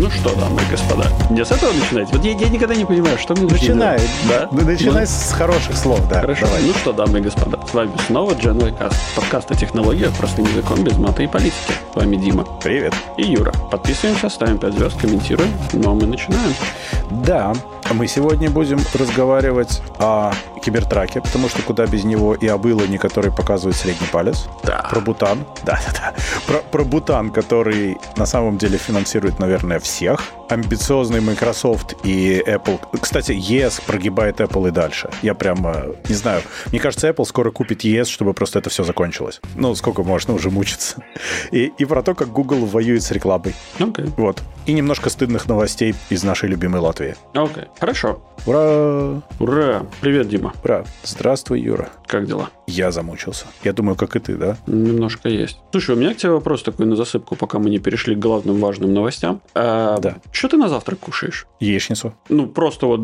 Ну что, дамы и господа, мне с этого начинать? Вот я, я никогда не понимаю, что мне Начинай. Да? Ну, Начинай Ну, с хороших слов, да. Хорошо. Давай. Ну что, дамы и господа, с вами снова Genway Cast, подкаст о технологиях простым языком без мата и политики. С вами Дима Привет. и Юра. Подписываемся, ставим 5 звезд, комментируем. Ну а мы начинаем. Да, мы сегодня будем разговаривать о кибертраке, потому что куда без него и об Илоне, который показывает средний палец. Да. Про Бутан. Да, да, да. Про, про Бутан, который на самом деле финансирует, наверное, всех. Амбициозный Microsoft и Apple. Кстати, ES прогибает Apple и дальше. Я прямо не знаю. Мне кажется, Apple скоро купит ES, чтобы просто это все закончилось. Ну, сколько можно уже мучиться. И, и про то, как Google воюет с рекламой. Окей. Вот. И немножко стыдных новостей из нашей любимой Латвии. Окей. Хорошо. Ура! Ура. Привет, Дима. Ура! Здравствуй, Юра. Как дела? Я замучился. Я думаю, как и ты, да? Немножко есть. Слушай, у меня к тебе вопрос такой на засыпку, пока мы не перешли к главным важным новостям. А, Да. Что ты на завтрак кушаешь? Яичницу. Ну, просто вот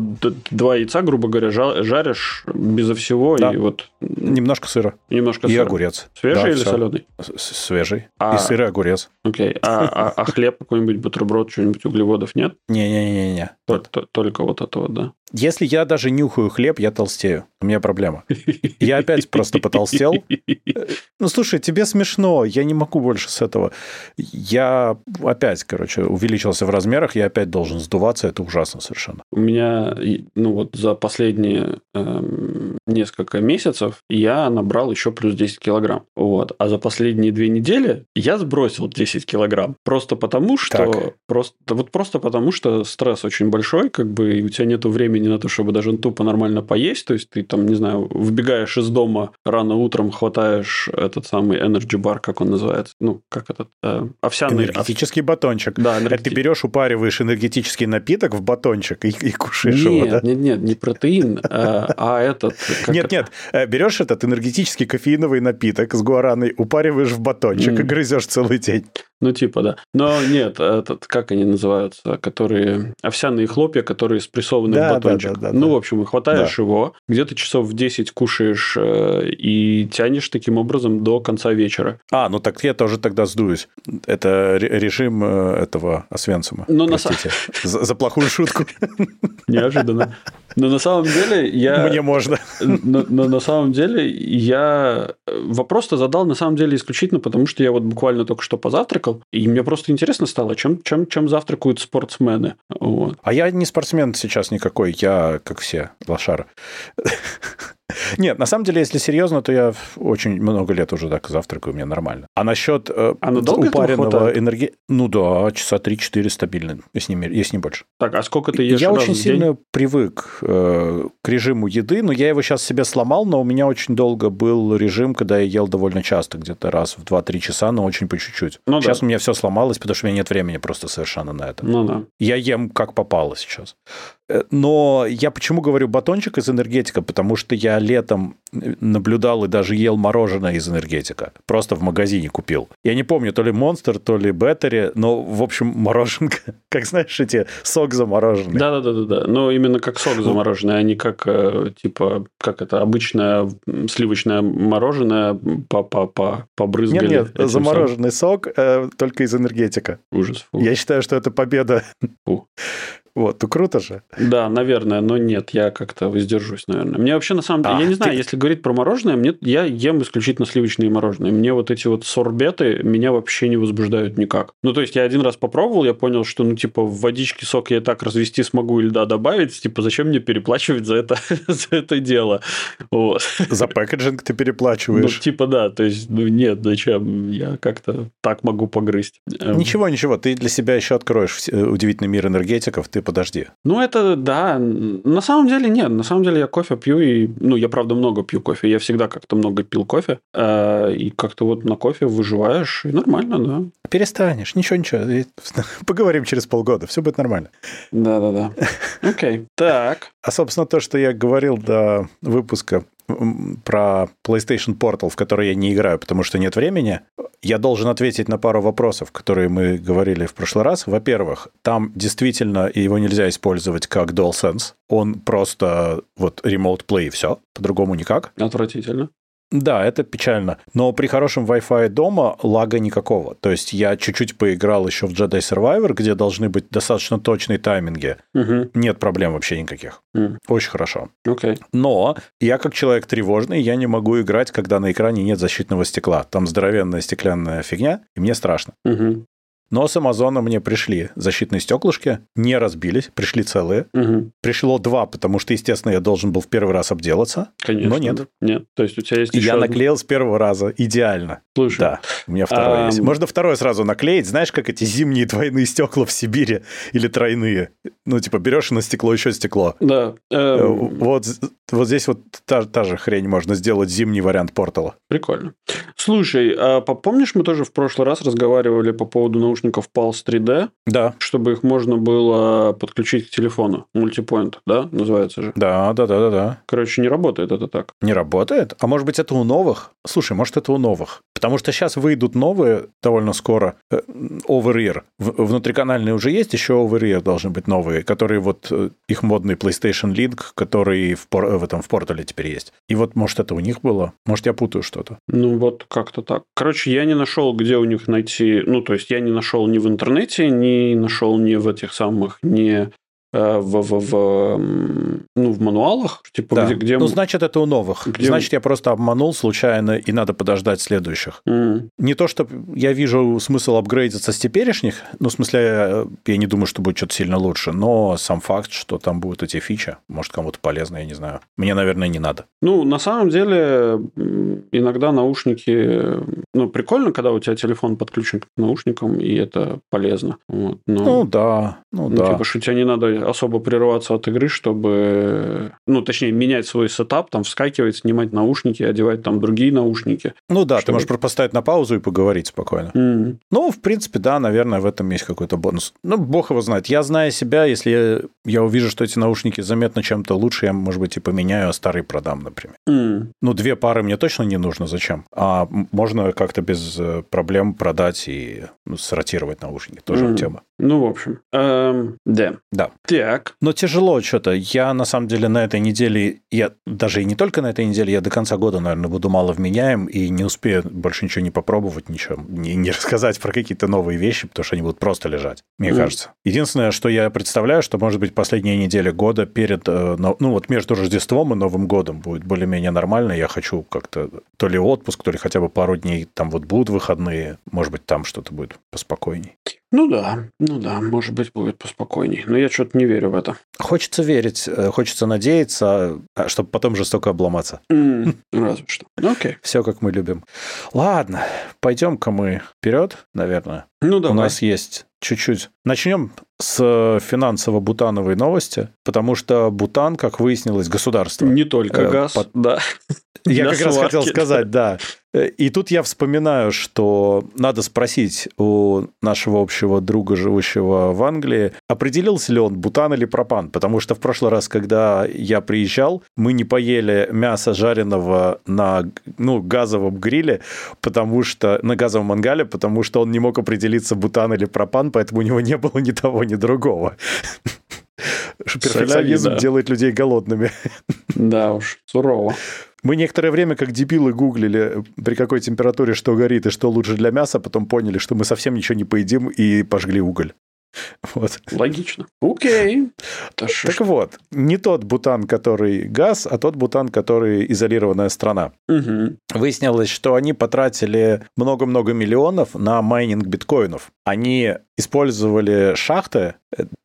два яйца, грубо говоря, жа- жаришь безо всего Да. и вот Немножко сыра. немножко И сыра. огурец. Свежий Да, или всё. соленый? Свежий. А- И сыр, и огурец. Окей. А, а- а хлеб какой-нибудь, бутерброд, что-нибудь углеводов нет? Не-не-не-не. Тол- то- Только вот это вот, да. Если я даже нюхаю хлеб, я толстею. У меня проблема. Я опять просто потолстел. Ну, слушай, тебе смешно, я не могу больше с этого. Я опять, короче, увеличился в размерах, я опять должен сдуваться, это ужасно совершенно. У меня, ну вот за последние эм, несколько месяцев я набрал еще плюс 10 килограмм. Вот. А за последние две недели я сбросил 10 килограмм. Просто потому, что... Так. Просто, вот просто потому, что стресс очень большой, как бы, и у тебя нету времени на то, чтобы даже тупо нормально поесть. То есть ты там, не знаю, выбегаешь из дома рано утром, хватаешь этот самый energy bar, как он называется. Ну, как этот... э, овсяный... Энергетический батончик. Да, Это ты берешь, упариваешь энергетический напиток в батончик и, и кушаешь его, Нет, да? нет, нет, не протеин, а, а этот... Нет, нет, э, берешь этот энергетический кофеиновый напиток с гуараной, упариваешь в батончик и грызешь целый день. Ну, типа, да. Но нет, этот, как они называются, которые... Овсяные хлопья, которые спрессованы Да, в да, батончик. да, да, ну, да. в общем, хватаешь его, где-то часов в 10 кушаешь э, и тянешь таким образом до конца вечера. А, ну так я тоже тогда сдуюсь. Это ре- режим э, этого Освенцима. Ну, на Простите за, за плохую шутку. Неожиданно. Но на самом деле я... Мне можно. Но, но на самом деле я вопрос-то задал на самом деле исключительно потому, что я вот буквально только что позавтракал, и мне просто интересно стало, чем, чем, чем завтракают спортсмены. Вот. А я не спортсмен сейчас никакой, я, как все, лошара. Нет, на самом деле, если серьезно, то я очень много лет уже так завтракаю, мне нормально. А насчет э, А упаренного энергии... Ну да, часа 3-4 стабильно, если не, если не больше. Так, а сколько ты ешь Я раз очень в день? сильно привык э, к режиму еды, но я его сейчас себе сломал, но у меня очень долго был режим, когда я ел довольно часто, где-то раз в 2-3 часа, но очень по чуть-чуть. Ну да. сейчас у меня все сломалось, потому что у меня нет времени просто совершенно на это. Ну да. Я ем как попало сейчас. Э, Но я почему говорю батончик из энергетика? Потому что я летом э, наблюдал и даже ел мороженое из энергетика. Просто в магазине купил. Я не помню, то ли Монстр, то ли Беттери, но, в общем, мороженка. Как знаешь, эти сок замороженный. Да, да, да, да, да. Но именно как Ну. сок замороженный, а не как э, типа как это обычное сливочное мороженое по по по побрызгали. Нет, этим нет, замороженный сок э, только из энергетика. Ужас. фу. Я считаю, что это победа. Фу. Вот, ну круто же. Да, наверное, но нет, я как-то воздержусь, наверное. Мне вообще на самом деле, А, я не знаю, ты- если говорить про мороженое, мне я ем исключительно сливочные мороженое. Мне вот эти вот сорбеты меня вообще не возбуждают никак. Ну, то есть я один раз попробовал, я понял, что, ну, типа, в водичке сок я и так развести смогу и льда добавить, типа, зачем мне переплачивать за это, за это дело? Вот. За пэкэджинг ты Ну, переплачиваешь. типа, да, то есть, ну, нет, зачем? Я как-то так могу погрызть. Эм, Ничего, ничего, ты для себя еще откроешь все- удивительный мир энергетиков, ты подожди. Ну, это да. На самом деле нет. На самом деле я кофе пью и... Ну, я, правда, много пью кофе. Я всегда как-то много пил кофе. э, И как-то вот на кофе выживаешь. И нормально, да. Перестанешь, ничего, ничего. Поговорим через полгода, все будет нормально. Да-да-да. Окей. Так. А, собственно, то, что я говорил до выпуска про PlayStation Portal, в который я не играю, потому что нет времени, я должен ответить на пару вопросов, которые мы говорили в прошлый раз. Во-первых, там действительно его нельзя использовать как DualSense. Он просто вот Remote Play и все, по-другому никак. Отвратительно. Да, это печально. Но при хорошем Wi-Fi дома лага никакого. То есть я чуть-чуть поиграл еще в Jedi Survivor, где должны быть достаточно точные тайминги. Угу. Нет проблем вообще никаких. М. Очень хорошо. Окей. Но я как человек тревожный, я не могу играть, когда на экране нет защитного стекла. Там здоровенная стеклянная фигня, и мне страшно. Угу. Но с Амазона мне пришли защитные стеклышки, не разбились, пришли целые. Угу. Пришло два, потому что, естественно, я должен был в первый раз обделаться. Конечно. Но нет. Нет. То есть у тебя есть И еще я одно- наклеил с первого раза. Идеально. Слушай, Да, у меня второе Ам. есть. Можно второе сразу наклеить. Знаешь, как эти зимние двойные стекла в Сибири или тройные? Ну, типа, берешь на стекло еще стекло. Да. Э, эм, Вот, вот здесь вот та, та же хрень, можно сделать зимний вариант портала. Прикольно. Слушай, а по- помнишь, мы тоже в прошлый раз разговаривали по поводу наушников Pulse 3D, Да, чтобы их можно было подключить к телефону? Мультипоинт, да, называется же. да, да, да, да, да. Короче, не работает это так. Не работает? А может быть, это у новых? Слушай, может, это у новых. Потому что сейчас выйдут новые довольно скоро э, over-ear. Внутриканальные уже есть, еще over-ear должны быть новые, которые вот э, их модный PlayStation Link, который в, пор- в этом в портале теперь есть. И вот, может, это у них было? Может, я путаю что-то? Ну, вот как-то так. Короче, я не нашел, где у них найти... Ну, то есть, я не нашел ни в интернете, не нашел ни в этих самых, э, в, в, в, м, ну, в мануалах, типа, Да. где... где... Ну, значит, это у новых. Где- Значит, я просто обманул случайно, и надо подождать следующих. М, Не то, что я вижу смысл апгрейдиться с теперешних, ну, в смысле, э, я не думаю, что будет что-то сильно лучше, но сам факт, что там будут эти фичи, может, кому-то полезно, я не знаю. Мне, наверное, не надо. Ну, на самом деле, иногда наушники... Ну, прикольно, когда у тебя телефон подключен к наушникам, и это полезно. Вот, но... Ну, да, ну, Ну, да. типа, что тебе не надо особо прерываться от игры, чтобы, ну, точнее, менять свой сетап, там, вскакивать, снимать наушники, одевать там другие наушники. ну, да, ты чтобы- можешь просто поставить на паузу и поговорить спокойно. М, Ну, в принципе, да, наверное, в этом есть какой-то бонус. Ну, бог его знает. Я, зная себя, если я, я увижу, что эти наушники заметно чем-то лучше, я, может быть, и поменяю, а старые продам, например. м. Ну, две пары мне точно не нужно. Зачем? А можно как-то без э, проблем продать и ну, сортировать наушники. Тоже Мгм. тема. Ну, в общем, эм, да. Да. Так. Но тяжело что-то. Я, на самом деле, на этой неделе, я даже и не только на этой неделе, я до конца года, наверное, буду мало вменяем и не успею больше ничего не попробовать, ничего, не, не рассказать про какие-то новые вещи, потому что они будут просто лежать, мне Мгм. кажется. Единственное, что я представляю, что, может быть, последняя неделя года перед, э, ну, вот между Рождеством и Новым годом будет более-менее нормально. Я хочу как-то то ли отпуск, то ли хотя бы пару дней там вот будут выходные. Может быть, там что-то будет поспокойней. Ну да, ну да, может быть, будет поспокойней. Но я что-то не верю в это. Хочется верить, э, хочется надеяться, а, чтобы потом жестоко обломаться. М, Разве что. Ну, окей. Все как мы любим. Ладно, пойдем-ка мы вперед, наверное. Ну, У давай. нас есть чуть-чуть. Начнем с финансово-бутановой новости, потому что Бутан, как выяснилось, государство. Не только Э, газ, под- да. Я как раз хотел сказать, да. Э, И тут я вспоминаю, что надо спросить у нашего общего друга, живущего в Англии, определился ли он бутан или пропан, потому что в прошлый раз, когда я приезжал, мы не поели мясо жареного на ну, газовом гриле, потому что на газовом мангале, потому что он не мог определиться, бутан или пропан, поэтому у него не было ни того, ни другого. Перфекционизм да. делает людей голодными. Да уж, сурово. Мы некоторое время, как дебилы, гуглили, при какой температуре что горит и что лучше для мяса, потом поняли, что мы совсем ничего не поедим и пожгли уголь. Вот. Логично. Окей. Ж- Так вот, не тот бутан, который газ, а тот бутан, который изолированная страна. Мгм. Выяснилось, что они потратили много-много миллионов на майнинг биткоинов. Они использовали шахты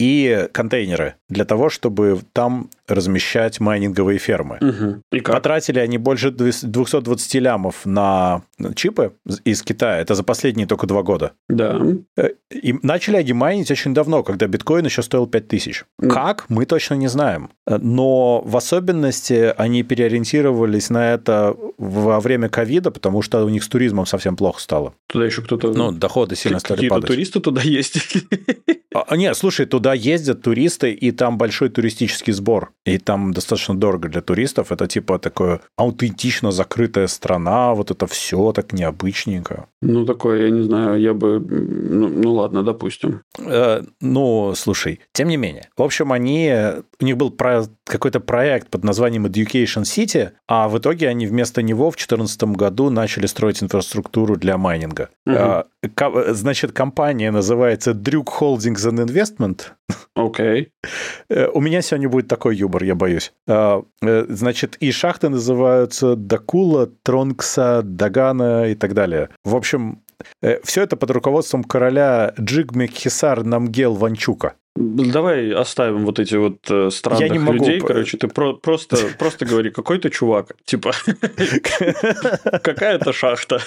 и контейнеры для того, чтобы там размещать майнинговые фермы. Мгм. И как? Потратили они больше 220 лямов на чипы из Китая. Это за последние только два года. Да. Э, И начали они майнить очень давно, когда биткоин еще стоил 5000. Мгм. Как, мы точно не знаем. Э, Но в особенности они переориентировались на это во время ковида, потому что у них с туризмом совсем плохо стало. Туда еще кто-то... Ну, доходы сильно стали Какие-то падать. туристы туда ездили. А, нет, слушай, туда ездят туристы, и там большой туристический сбор. И там достаточно дорого для туристов. Это типа такое аутентично закрытая страна, вот это все так необычненько. Ну, такое, я не знаю, я бы... Ну, ну ладно, допустим. Э, ну, слушай, тем не менее. В общем, они... У них был про- какой-то проект под названием Education City, а в итоге они вместо него в 2014 году начали строить инфраструктуру для майнинга. Угу. Значит, компания называется Druk Holdings and Investment. Окей. Okay. У меня сегодня будет такой юмор, я боюсь. Значит, и шахты называются Дакула, Тронкса, Дагана и так далее. В общем, все это под руководством короля Джигме Хисар Намгел Ванчука. Давай оставим вот эти вот э, странных Я не могу... людей. Короче, ты про- просто, просто говори, какой-то чувак. Типа, какая-то шахта.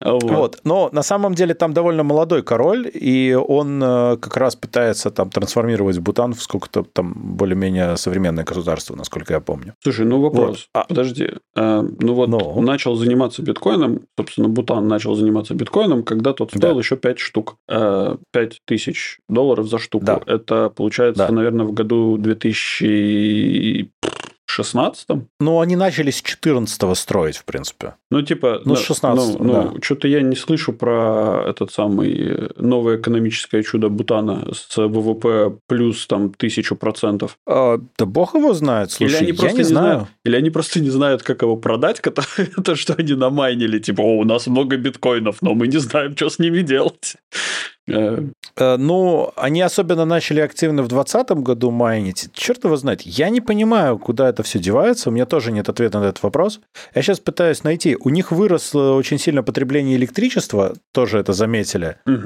Вот. вот. Но на самом деле там довольно молодой король, и он э, как раз пытается там трансформировать Бутан в сколько-то там более-менее современное государство, насколько я помню. Слушай, ну вопрос. Вот. А... Подожди. А, ну вот Но... он начал заниматься биткоином, собственно, Бутан начал заниматься биткоином, когда тот стоил да. еще 5 штук. 5 э, тысяч долларов за штуку. Да. Это получается, да. наверное, в году 2000 16-м? Ну, они начали с 14-го строить, в принципе. Ну, типа... Ну, с 16 ну, ну, что-то я не слышу про этот самый новое экономическое чудо Бутана с ВВП плюс там тысячу процентов. А, да бог его знает, слушай, или они просто я не, не знаю. Знают, или они просто не знают, как его продать, то, что они намайнили. Типа, о, у нас много биткоинов, но мы не знаем, что с ними делать. Э, ну, они особенно начали активно в 2020 году майнить. Черт его знает. Я не понимаю, куда это все девается. У меня тоже нет ответа на этот вопрос. Я сейчас пытаюсь найти. У них выросло очень сильно потребление электричества, тоже это заметили, угу.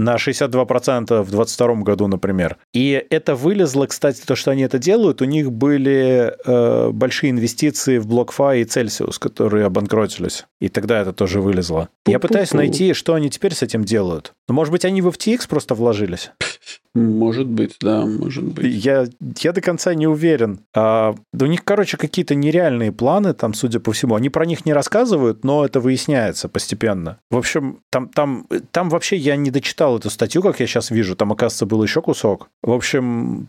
на 62% в 2022 году, например. И это вылезло, кстати, то, что они это делают. У них были э, большие инвестиции в BlockFi и Celsius, которые обанкротились. И тогда это тоже вылезло. Пу-пу-пу. Я пытаюсь найти, что они теперь с этим делают. Но, может быть, они FTX просто вложились? Может быть, да, может быть. Я, я до конца не уверен. А, да у них, короче, какие-то нереальные планы, там, судя по всему. Они про них не рассказывают, но это выясняется постепенно. В общем, там, там, там вообще я не дочитал эту статью, как я сейчас вижу. Там, оказывается, был еще кусок. В общем...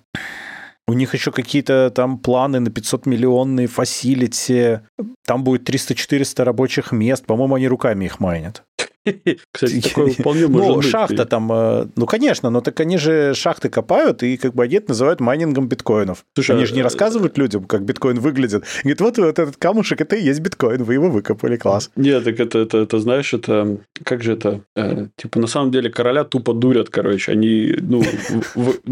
У них еще какие-то там планы на 500 миллионные фасилити. Там будет 300-400 рабочих мест. По-моему, они руками их майнят. Кстати, такое вполне может ну, шахта там, э, ну, конечно, но так они же шахты копают и как бы они это называют майнингом биткоинов. Слушай, они же не а, рассказывают людям, как биткоин выглядит. Говорит, вот, этот камушек, это и есть биткоин, вы его выкопали, класс. Нет, так это, это, это знаешь, это, как же это, э, типа, на самом деле короля тупо дурят, короче, они, ну,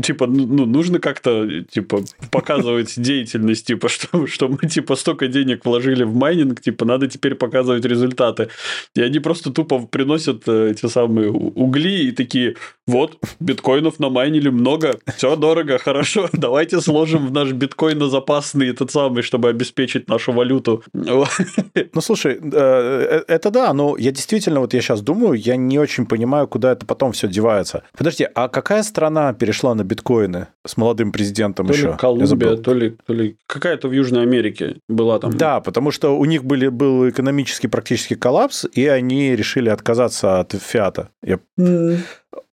типа, ну, ну, нужно как-то, типа, показывать деятельность, типа, что, что мы, типа, столько денег вложили в майнинг, типа, надо теперь показывать результаты. И они просто тупо приносят э, эти самые угли и такие, вот, биткоинов намайнили много, все дорого, хорошо, давайте сложим в наш биткоин запасный этот самый, чтобы обеспечить нашу валюту. Ну, слушай, э, э, это да, но я действительно, вот я сейчас думаю, я не очень понимаю, куда это потом все девается. Подожди, а какая страна перешла на биткоины с молодым президентом то еще? Ли Колумбия, то ли, то ли какая-то в Южной Америке была там. Да, потому что у них были, был экономический практически коллапс, и они решили отказаться отказаться от фиата. Я... Mm.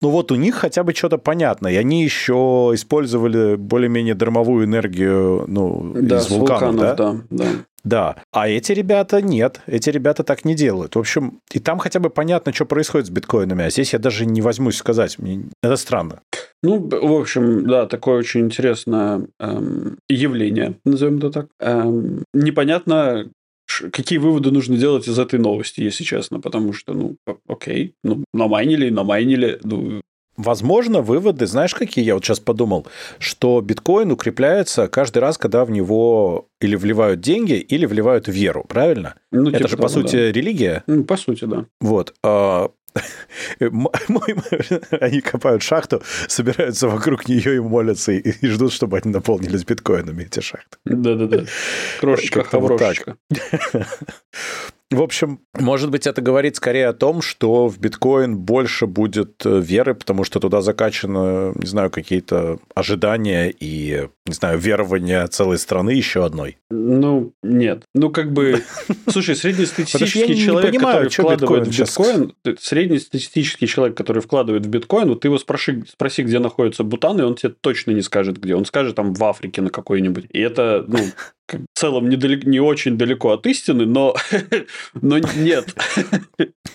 Ну вот у них хотя бы что-то понятно, и они еще использовали более-менее дармовую энергию ну, да, из вулканов, вулканов, да? Да, да. Да, а эти ребята нет, эти ребята так не делают. В общем, и там хотя бы понятно, что происходит с биткоинами, а здесь я даже не возьмусь сказать, мне это странно. Ну, в общем, да, такое очень интересное эм, явление, назовем это так. Эм, непонятно, какие выводы нужно делать из этой новости, если честно, потому что, ну, окей, ну, намайнили, намайнили, ну, Возможно, выводы, знаешь, какие я вот сейчас подумал, что биткоин укрепляется каждый раз, когда в него или вливают деньги, или вливают веру, правильно? Ну, Это типа же, по того, сути, да. религия. Ну, по сути, да. Вот. А, они копают шахту, собираются вокруг нее и молятся, и, ждут, чтобы они наполнились биткоинами, эти шахты. Да-да-да. Крошечка, хаврошечка. В общем, может быть, это говорит скорее о том, что в биткоин больше будет э, веры, потому что туда закачаны, не знаю, какие-то ожидания и, не знаю, верования целой страны еще одной. Ну, нет. Ну, как бы... Слушай, среднестатистический человек, который вкладывает в биткоин, среднестатистический человек, который вкладывает в биткоин, вот ты его спроси, спроси, где находится Бутан, и он тебе точно не скажет, где. Он скажет там в Африке на какой-нибудь. И это, ну, в целом недалек, не очень далеко от истины, но, но нет.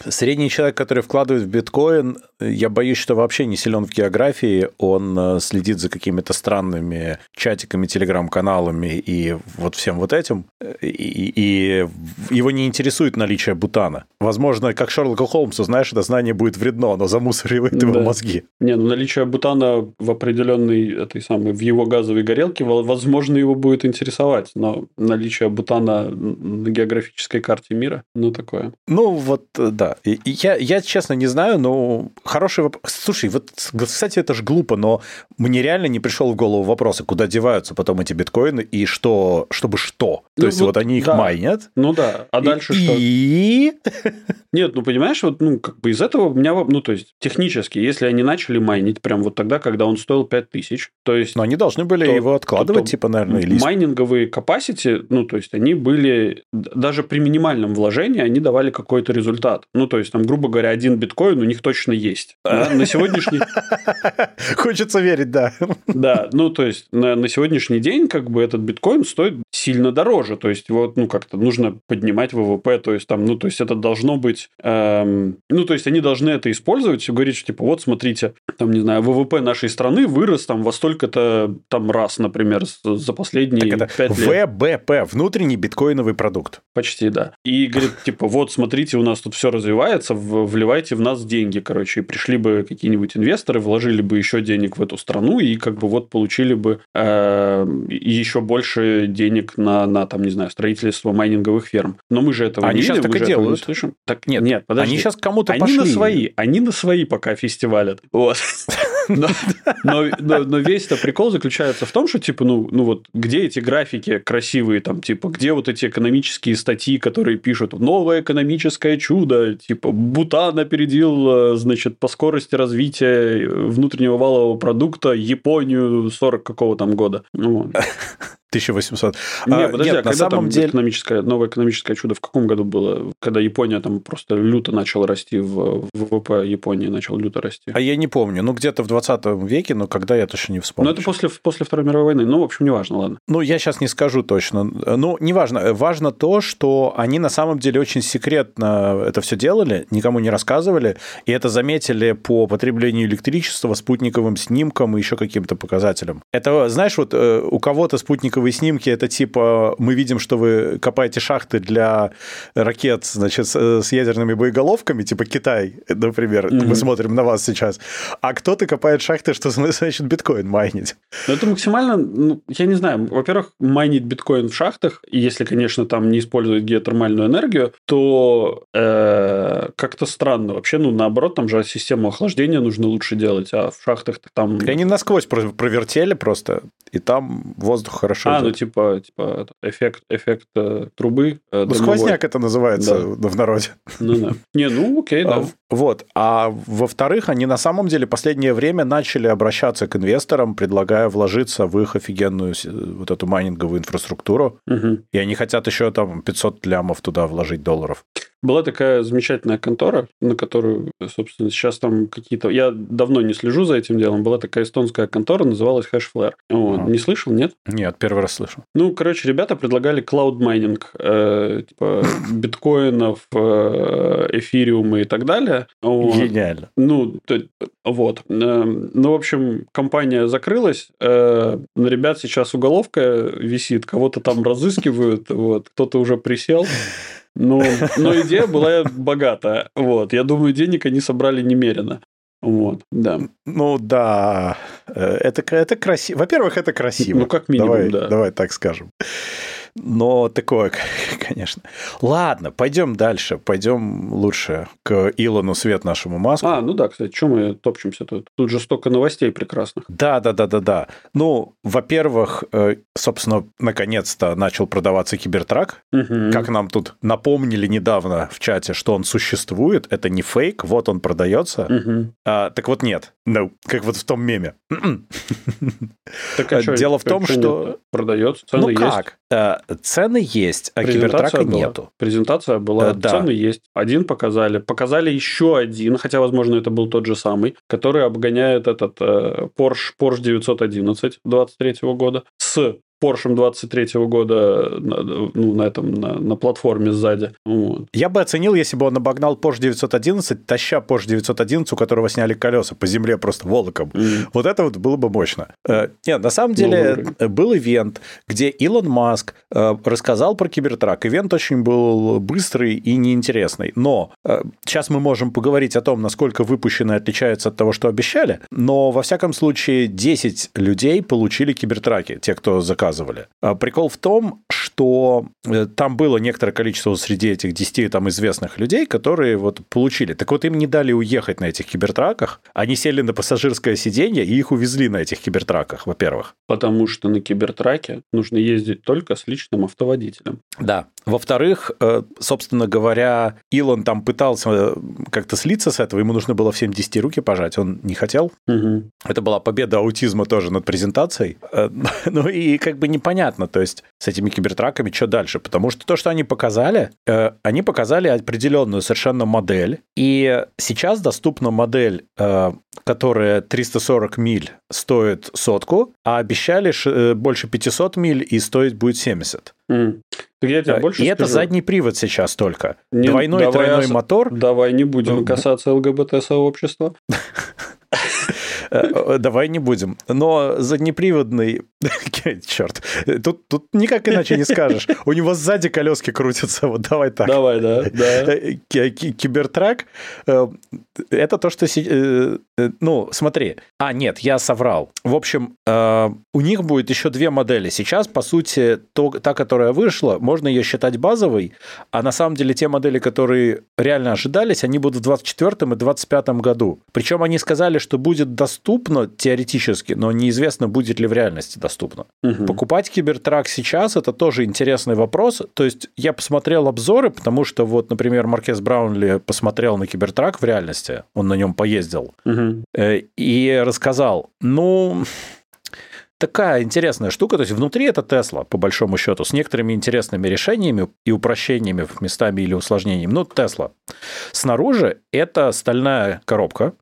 Средний человек, который вкладывает в биткоин, я боюсь, что вообще не силен в географии, он э, следит за какими-то странными чатиками, телеграм-каналами и вот всем вот этим, и, и его не интересует наличие бутана. Возможно, как Шерлоку Холмсу, знаешь, это знание будет вредно, но замусоривает его да. мозги. Не, ну наличие бутана в определенной этой самой, в его газовой горелке, возможно, его будет интересовать, но наличие бутана на географической карте мира, ну, такое. Ну, вот, э, да. Я, я честно не знаю, но хороший вопрос. Слушай, вот, кстати, это же глупо, но мне реально не пришел в голову вопрос, куда деваются потом эти биткоины и что, чтобы что? То ну, есть вот, вот они их да. майнят. Ну да, а дальше и... что? И... Нет, ну понимаешь, вот, ну, как бы из этого у меня, ну, то есть, технически, если они начали майнить прям вот тогда, когда он стоил 5000, то есть... Но они должны были то, его откладывать, то, то, типа, наверное, или... Майнинговые capacity, ну, то есть, они были, даже при минимальном вложении, они давали какой-то результат. Ну, то есть, там, грубо говоря, один биткоин у них точно есть. Да? На сегодняшний... Хочется верить, да. Да, ну, то есть, на, на сегодняшний день, как бы, этот биткоин стоит сильно дороже, то есть, вот, ну, как-то нужно поднимать ВВП, то есть, там, ну, то есть, это должно быть... Эм, ну, то есть, они должны это использовать и говорить, что, типа, вот, смотрите, там, не знаю, ВВП нашей страны вырос там во столько-то там раз, например, за последние так это 5 лет. ВБП, внутренний биткоиновый продукт. Почти, да. И говорит, типа, вот, смотрите, у нас тут все развивается, вливайте в нас деньги, короче, и пришли бы какие-нибудь инвесторы, вложили бы еще денег в эту страну и как бы вот получили бы э, еще больше денег на, на, там, не знаю, строительство майнинговых ферм. Но мы же этого они не сейчас видим, так и делают. Не слышим. Так нет, нет, подожди. Они сейчас кому-то они пошли. на свои, они на свои пока фестивалят. Вот. Но, но, но, но весь это прикол заключается в том, что, типа, ну, ну вот, где эти графики красивые, там, типа, где вот эти экономические статьи, которые пишут «Новое экономическое чудо», типа, Бутан опередил, э, значит, по скорости развития внутреннего валового продукта Японию 40 какого там года. Ну, 1800. Не, а, подожди, нет, а на самом там деле... экономическое, новое экономическое чудо в каком году было? Когда Япония там просто люто начала расти, в ВВП Японии начал люто расти. А я не помню. Ну, где-то в 20 веке, но когда я точно не вспомню. Ну, это после, после Второй мировой войны. Ну, в общем, неважно, ладно. Ну, я сейчас не скажу точно. Ну, неважно. Важно то, что они на самом деле очень секретно это все делали, никому не рассказывали, и это заметили по потреблению электричества, спутниковым снимкам и еще каким-то показателям. Это, знаешь, вот э, у кого-то спутниковые спутниковые снимки, это типа мы видим, что вы копаете шахты для ракет, значит, с, ядерными боеголовками, типа Китай, например, mm-hmm. мы смотрим на вас сейчас, а кто-то копает шахты, что значит биткоин майнить. Ну, это максимально, ну, я не знаю, во-первых, майнить биткоин в шахтах, если, конечно, там не использовать геотермальную энергию, то э, как-то странно. Вообще, ну, наоборот, там же систему охлаждения нужно лучше делать, а в шахтах там... Они насквозь провертели просто, и там воздух хорошо а, ну типа, типа эффект, эффект э, трубы. Э, ну, сквозняк это называется да. в народе. Ну да. Не, ну окей, да. А, вот. А во-вторых, они на самом деле последнее время начали обращаться к инвесторам, предлагая вложиться в их офигенную вот эту майнинговую инфраструктуру. Угу. И они хотят еще там 500 лямов туда вложить долларов. Была такая замечательная контора, на которую, собственно, сейчас там какие-то... Я давно не слежу за этим делом. Была такая эстонская контора, называлась Hashflare. Вот. Ага. Не слышал, нет? Нет, первый раз слышу. Ну, короче, ребята предлагали клауд майнинг, э, типа биткоинов, э, эфириума и так далее. Вот. Гениально. Ну, то, вот. Э, ну, в общем, компания закрылась. Э, на ребят сейчас уголовка висит, кого-то там разыскивают, вот. Кто-то уже присел. Ну, но идея была богатая. Вот. Я думаю, денег они собрали немерено. Вот, да. Ну да, э, это, это красиво. Во-первых, это красиво. Ну, как минимум, давай, да. Давай так скажем но такое, конечно. Ладно, пойдем дальше, пойдем лучше к Илону Свет нашему Маску. А, ну да, кстати, чем мы топчемся тут? Тут же столько новостей прекрасных. Да, да, да, да, да. Ну, во-первых, э, собственно, наконец-то начал продаваться Кибертрак. Угу. Как нам тут напомнили недавно в чате, что он существует, это не фейк, вот он продается. Угу. А, так вот нет, no, как вот в том меме. Так, а Дело в том, что... Продается, цены ну есть. как? Э, цены есть, а кибертрака была. нету. Презентация была, да. цены есть. Один показали. Показали еще один, хотя, возможно, это был тот же самый, который обгоняет этот э, Porsche, Porsche 911 23 года с Porsche 23 года ну, на этом, на, на платформе сзади. Вот. Я бы оценил, если бы он обогнал Porsche 911, таща Porsche 911, у которого сняли колеса по земле просто волоком. Mm. Вот это вот было бы мощно. Э, нет, на самом деле ну, был ивент, где Илон Маск э, рассказал про Кибертрак. Ивент очень был быстрый и неинтересный. Но сейчас мы можем поговорить о том, насколько выпущенные отличаются от того, что обещали. Но, во всяком случае, 10 людей получили Кибертраки, те, кто заказывали. А прикол в том, что там было некоторое количество среди этих 10 там известных людей, которые вот получили. Так вот, им не дали уехать на этих кибертраках. Они сели на пассажирское сиденье и их увезли на этих кибертраках, во-первых. Потому что на кибертраке нужно ездить только с личным автоводителем. Да. Во-вторых, э, собственно говоря, Илон там пытался э, как-то слиться с этого, ему нужно было всем 10 руки пожать, он не хотел. Угу. Это была победа аутизма тоже над презентацией. Э, ну и как бы непонятно, то есть с этими кибертраками что дальше, потому что то, что они показали, они показали определенную совершенно модель, и сейчас доступна модель, которая 340 миль стоит сотку, а обещали больше 500 миль и стоить будет 70. Mm. Я тебе больше и скажу. это задний привод сейчас только. Не, Двойной давай тройной ос... мотор. Давай не будем касаться ЛГБТ-сообщества. Э, э, давай не будем. Но заднеприводный... Черт, тут, тут никак иначе не скажешь. У него сзади колески крутятся. Вот давай так. Давай, да. да. Э, кибертрак – это то, что... Ну, смотри. А, нет, я соврал. В общем, у них будет еще две модели. Сейчас, по сути, то, та, которая вышла, можно ее считать базовой, а на самом деле те модели, которые реально ожидались, они будут в 2024 и 2025 году. Причем они сказали, что будет доступно теоретически, но неизвестно, будет ли в реальности доступно. Угу. Покупать кибертрак сейчас это тоже интересный вопрос. То есть я посмотрел обзоры, потому что вот, например, Маркес Браунли посмотрел на кибертрак в реальности, он на нем поездил угу. и рассказал, ну такая интересная штука. То есть внутри это Тесла, по большому счету, с некоторыми интересными решениями и упрощениями местами или усложнениями. Ну, Тесла. Снаружи это стальная коробка,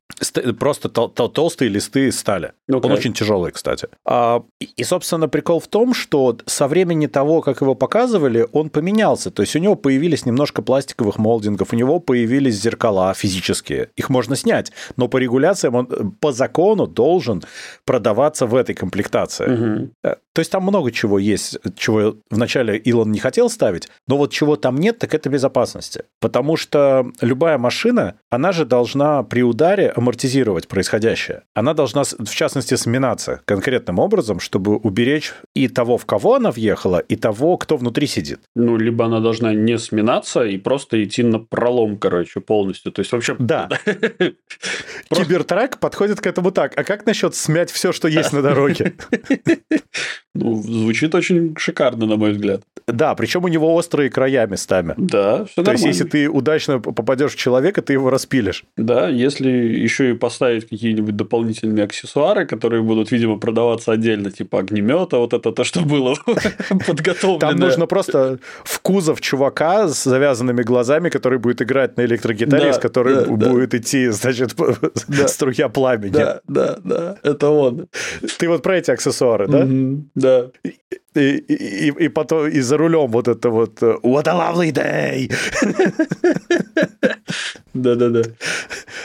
просто тол тол толстые листы стали. Okay. Он очень тяжелый, кстати. А, и, собственно, прикол в том, что со времени того, как его показывали, он поменялся. То есть у него появились немножко пластиковых молдингов, у него появились зеркала физические. Их можно снять, но по регуляциям он по закону должен продаваться в этой комплектации. Угу. То есть там много чего есть, чего вначале Илон не хотел ставить, но вот чего там нет, так это безопасности. Потому что любая машина, она же должна при ударе амортизировать происходящее. Она должна, в частности, сминаться конкретным образом, чтобы уберечь и того, в кого она въехала, и того, кто внутри сидит. Ну, либо она должна не сминаться и просто идти на пролом, короче, полностью. То есть вообще... Да. Кибертрак подходит к этому так. А как насчет смять все, что есть на дороге? Ну, звучит очень шикарно, на мой взгляд. Да, причем у него острые края местами. Да, все То нормально. есть, если ты удачно попадешь в человека, ты его распилишь. Да, если еще и поставить какие-нибудь дополнительные аксессуары, которые будут, видимо, продаваться отдельно, типа огнемета, вот это то, что было подготовлено. Там нужно просто в кузов чувака с завязанными глазами, который будет играть на электрогитаре, из которой будет идти, значит, струя пламени. Да, да, да, это он. Ты вот про эти аксессуары, да? Да. И, и, и потом и за рулем вот это вот э, What a lovely day! Да-да-да.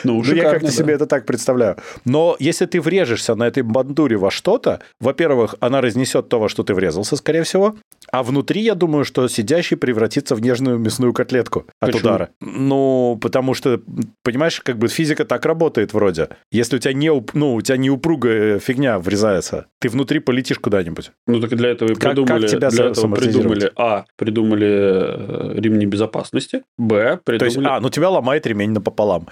Ну, ну я как-то себе это так представляю. Но если ты врежешься на этой бандуре во что-то, во-первых, она разнесет то, во что ты врезался, скорее всего. А внутри, я думаю, что сидящий превратится в нежную мясную котлетку от Почему? удара. Ну, потому что, понимаешь, как бы физика так работает вроде. Если у тебя не, ну, у тебя не упругая фигня врезается, ты внутри полетишь куда-нибудь. Ну, так для этого и придумали, как тебя для этого придумали, а, придумали э, ремни безопасности, б, придумали... То есть, а, ну тебя ломает ремень напополам.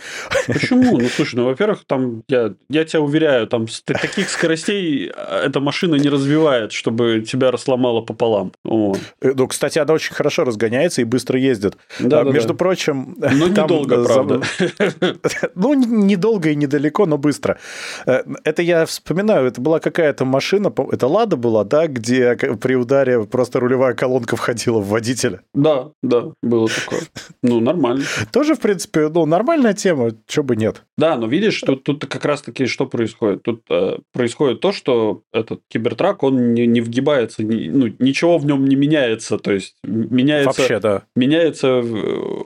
Почему? Ну, слушай, ну, во-первых, там, я, я тебя уверяю, там таких скоростей э, эта машина не развивает, чтобы тебя сломало пополам. Вот. Э, ну, кстати, она очень хорошо разгоняется и быстро ездит. Да, а, да, между да. прочим... Ну, недолго, правда. Ну, недолго и недалеко, но быстро. Это я вспоминаю, это была какая-то машина, это Лада была, да, где при ударе просто рулевая колонка входила в водителя. Да, да, было такое. Ну, нормально. Тоже, в принципе, ну, нормальная тема, чего бы нет. Да, но видишь, тут, тут как раз-таки что происходит? Тут э, происходит то, что этот кибертрак, он не, не вгибается, не, ну, ничего в нем не меняется, то есть меняется... Вообще, да. Меняется...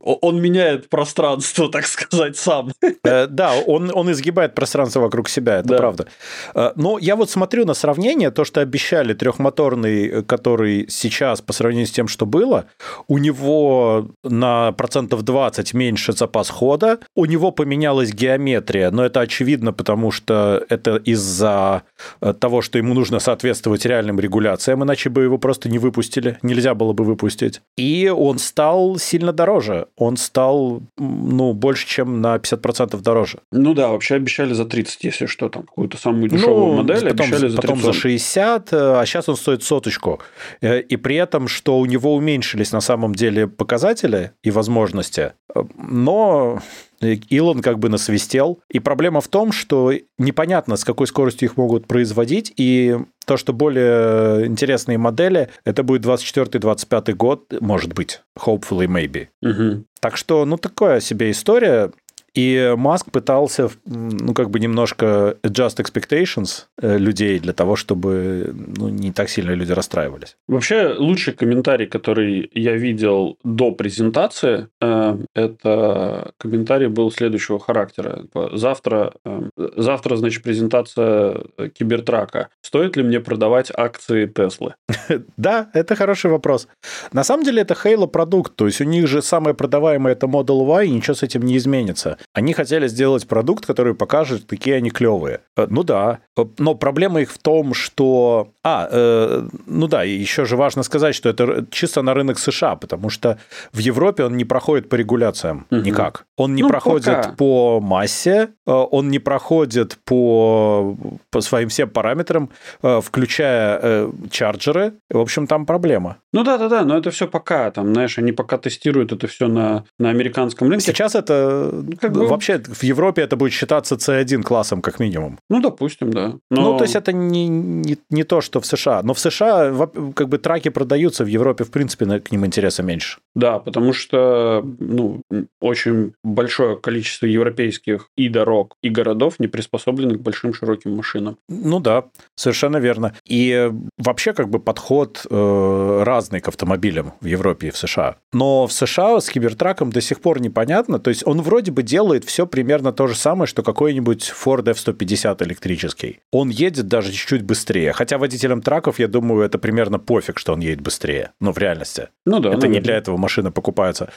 Он меняет пространство, так сказать, сам. Э, да, он, он изгибает пространство вокруг себя, это да. правда. Э, но я вот смотрю на сравнение, то, что обещали трехмоторный, который сейчас по сравнению с тем, что было, у него на процентов 20 меньше запас хода, у него поменялась геометрия, но это очевидно, потому что это из-за э, того, что ему нужно соответствовать реальным регуляциям, иначе бы его просто не выпустили, нельзя было бы выпустить. И он стал сильно дороже, он стал, ну, больше, чем на 50% дороже. Ну да, вообще обещали за 30, если что, там какую-то самую дешевую ну, модель потом, обещали за 30. Потом за 60, э, а сейчас он стоит соточку. Э, и при этом, что у него уменьшились на самом деле показатели и возможности, но Илон как бы насвистел. И проблема в том, что непонятно, с какой скоростью их могут производить, и то, что более интересные модели, это будет 24-25 год, может быть, hopefully, maybe. Угу. Так что, ну, такая себе история. И Маск пытался, ну, как бы немножко adjust expectations э, людей для того, чтобы ну, не так сильно люди расстраивались. Вообще, лучший комментарий, который я видел до презентации, э, это комментарий был следующего характера. Типа, завтра, э, завтра, значит, презентация Кибертрака. Стоит ли мне продавать акции Теслы? Да, это хороший вопрос. На самом деле, это Halo продукт, то есть у них же самое продаваемое это Model Y, и ничего с этим не изменится. Они хотели сделать продукт, который покажет, какие они клевые. Э, ну да, э, но проблема их в том, что... А, э, ну да, еще же важно сказать, что это чисто на рынок США, потому что в Европе он не проходит по регуляциям угу. никак. Он не ну, проходит пока. по массе, э, он не проходит по, по своим всем параметрам, включая чарджеры. В общем, там проблема. Ну да-да-да, но это все пока, там, знаешь, они пока тестируют это все на, на американском рынке. Сейчас это как бы... вообще в Европе это будет считаться C1 классом как минимум. Ну, допустим, да. Но... Ну, то есть это не, не, не то, что в США. Но в США как бы траки продаются, в Европе, в принципе, к ним интереса меньше. Да, потому что ну, очень большое количество европейских и дорог, и городов не приспособлены к большим широким машинам. Ну да, совершенно верно. И вообще как бы подход э, разный к автомобилям в Европе и в США. Но в США с кибертраком до сих пор непонятно. То есть он вроде бы делает все примерно то же самое, что какой-нибудь Ford F-150 электрический. Он едет даже чуть-чуть быстрее. Хотя водителям траков, я думаю, это примерно пофиг, что он едет быстрее. Ну, в реальности. Ну да. Это наверное. не для этого машины покупаются.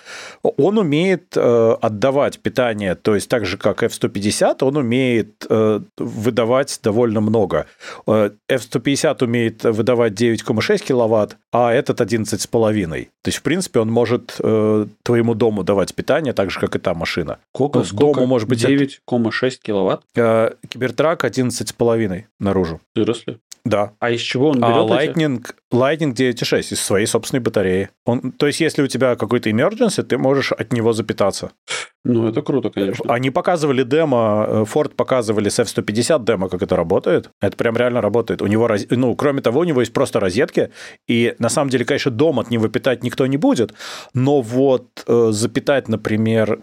Он умеет э, отдавать питание, то есть так же, как F-150, он умеет э, выдавать довольно много. Э, F-150 умеет выдавать 9,6 киловатт, а этот 11,5. То есть, в принципе, он может э, твоему дому давать питание так же, как и та машина. Сколько? Ну, сколько? Дому может быть 9,6 киловатт? Э, Кибертрак 11,5 наружу. Выросли? Да. А из чего он берет? А Lightning, Lightning 9.6 из своей собственной батареи. Он, то есть, если у тебя какой-то emergency, ты можешь от него запитаться. Ну, это круто, конечно. Они показывали демо, э, Ford показывали с F-150 демо, как это работает. Это прям реально работает. У него, ну, кроме того, у него есть просто розетки, и на самом деле, конечно, дом от него питать никто не будет, но вот э, запитать, например,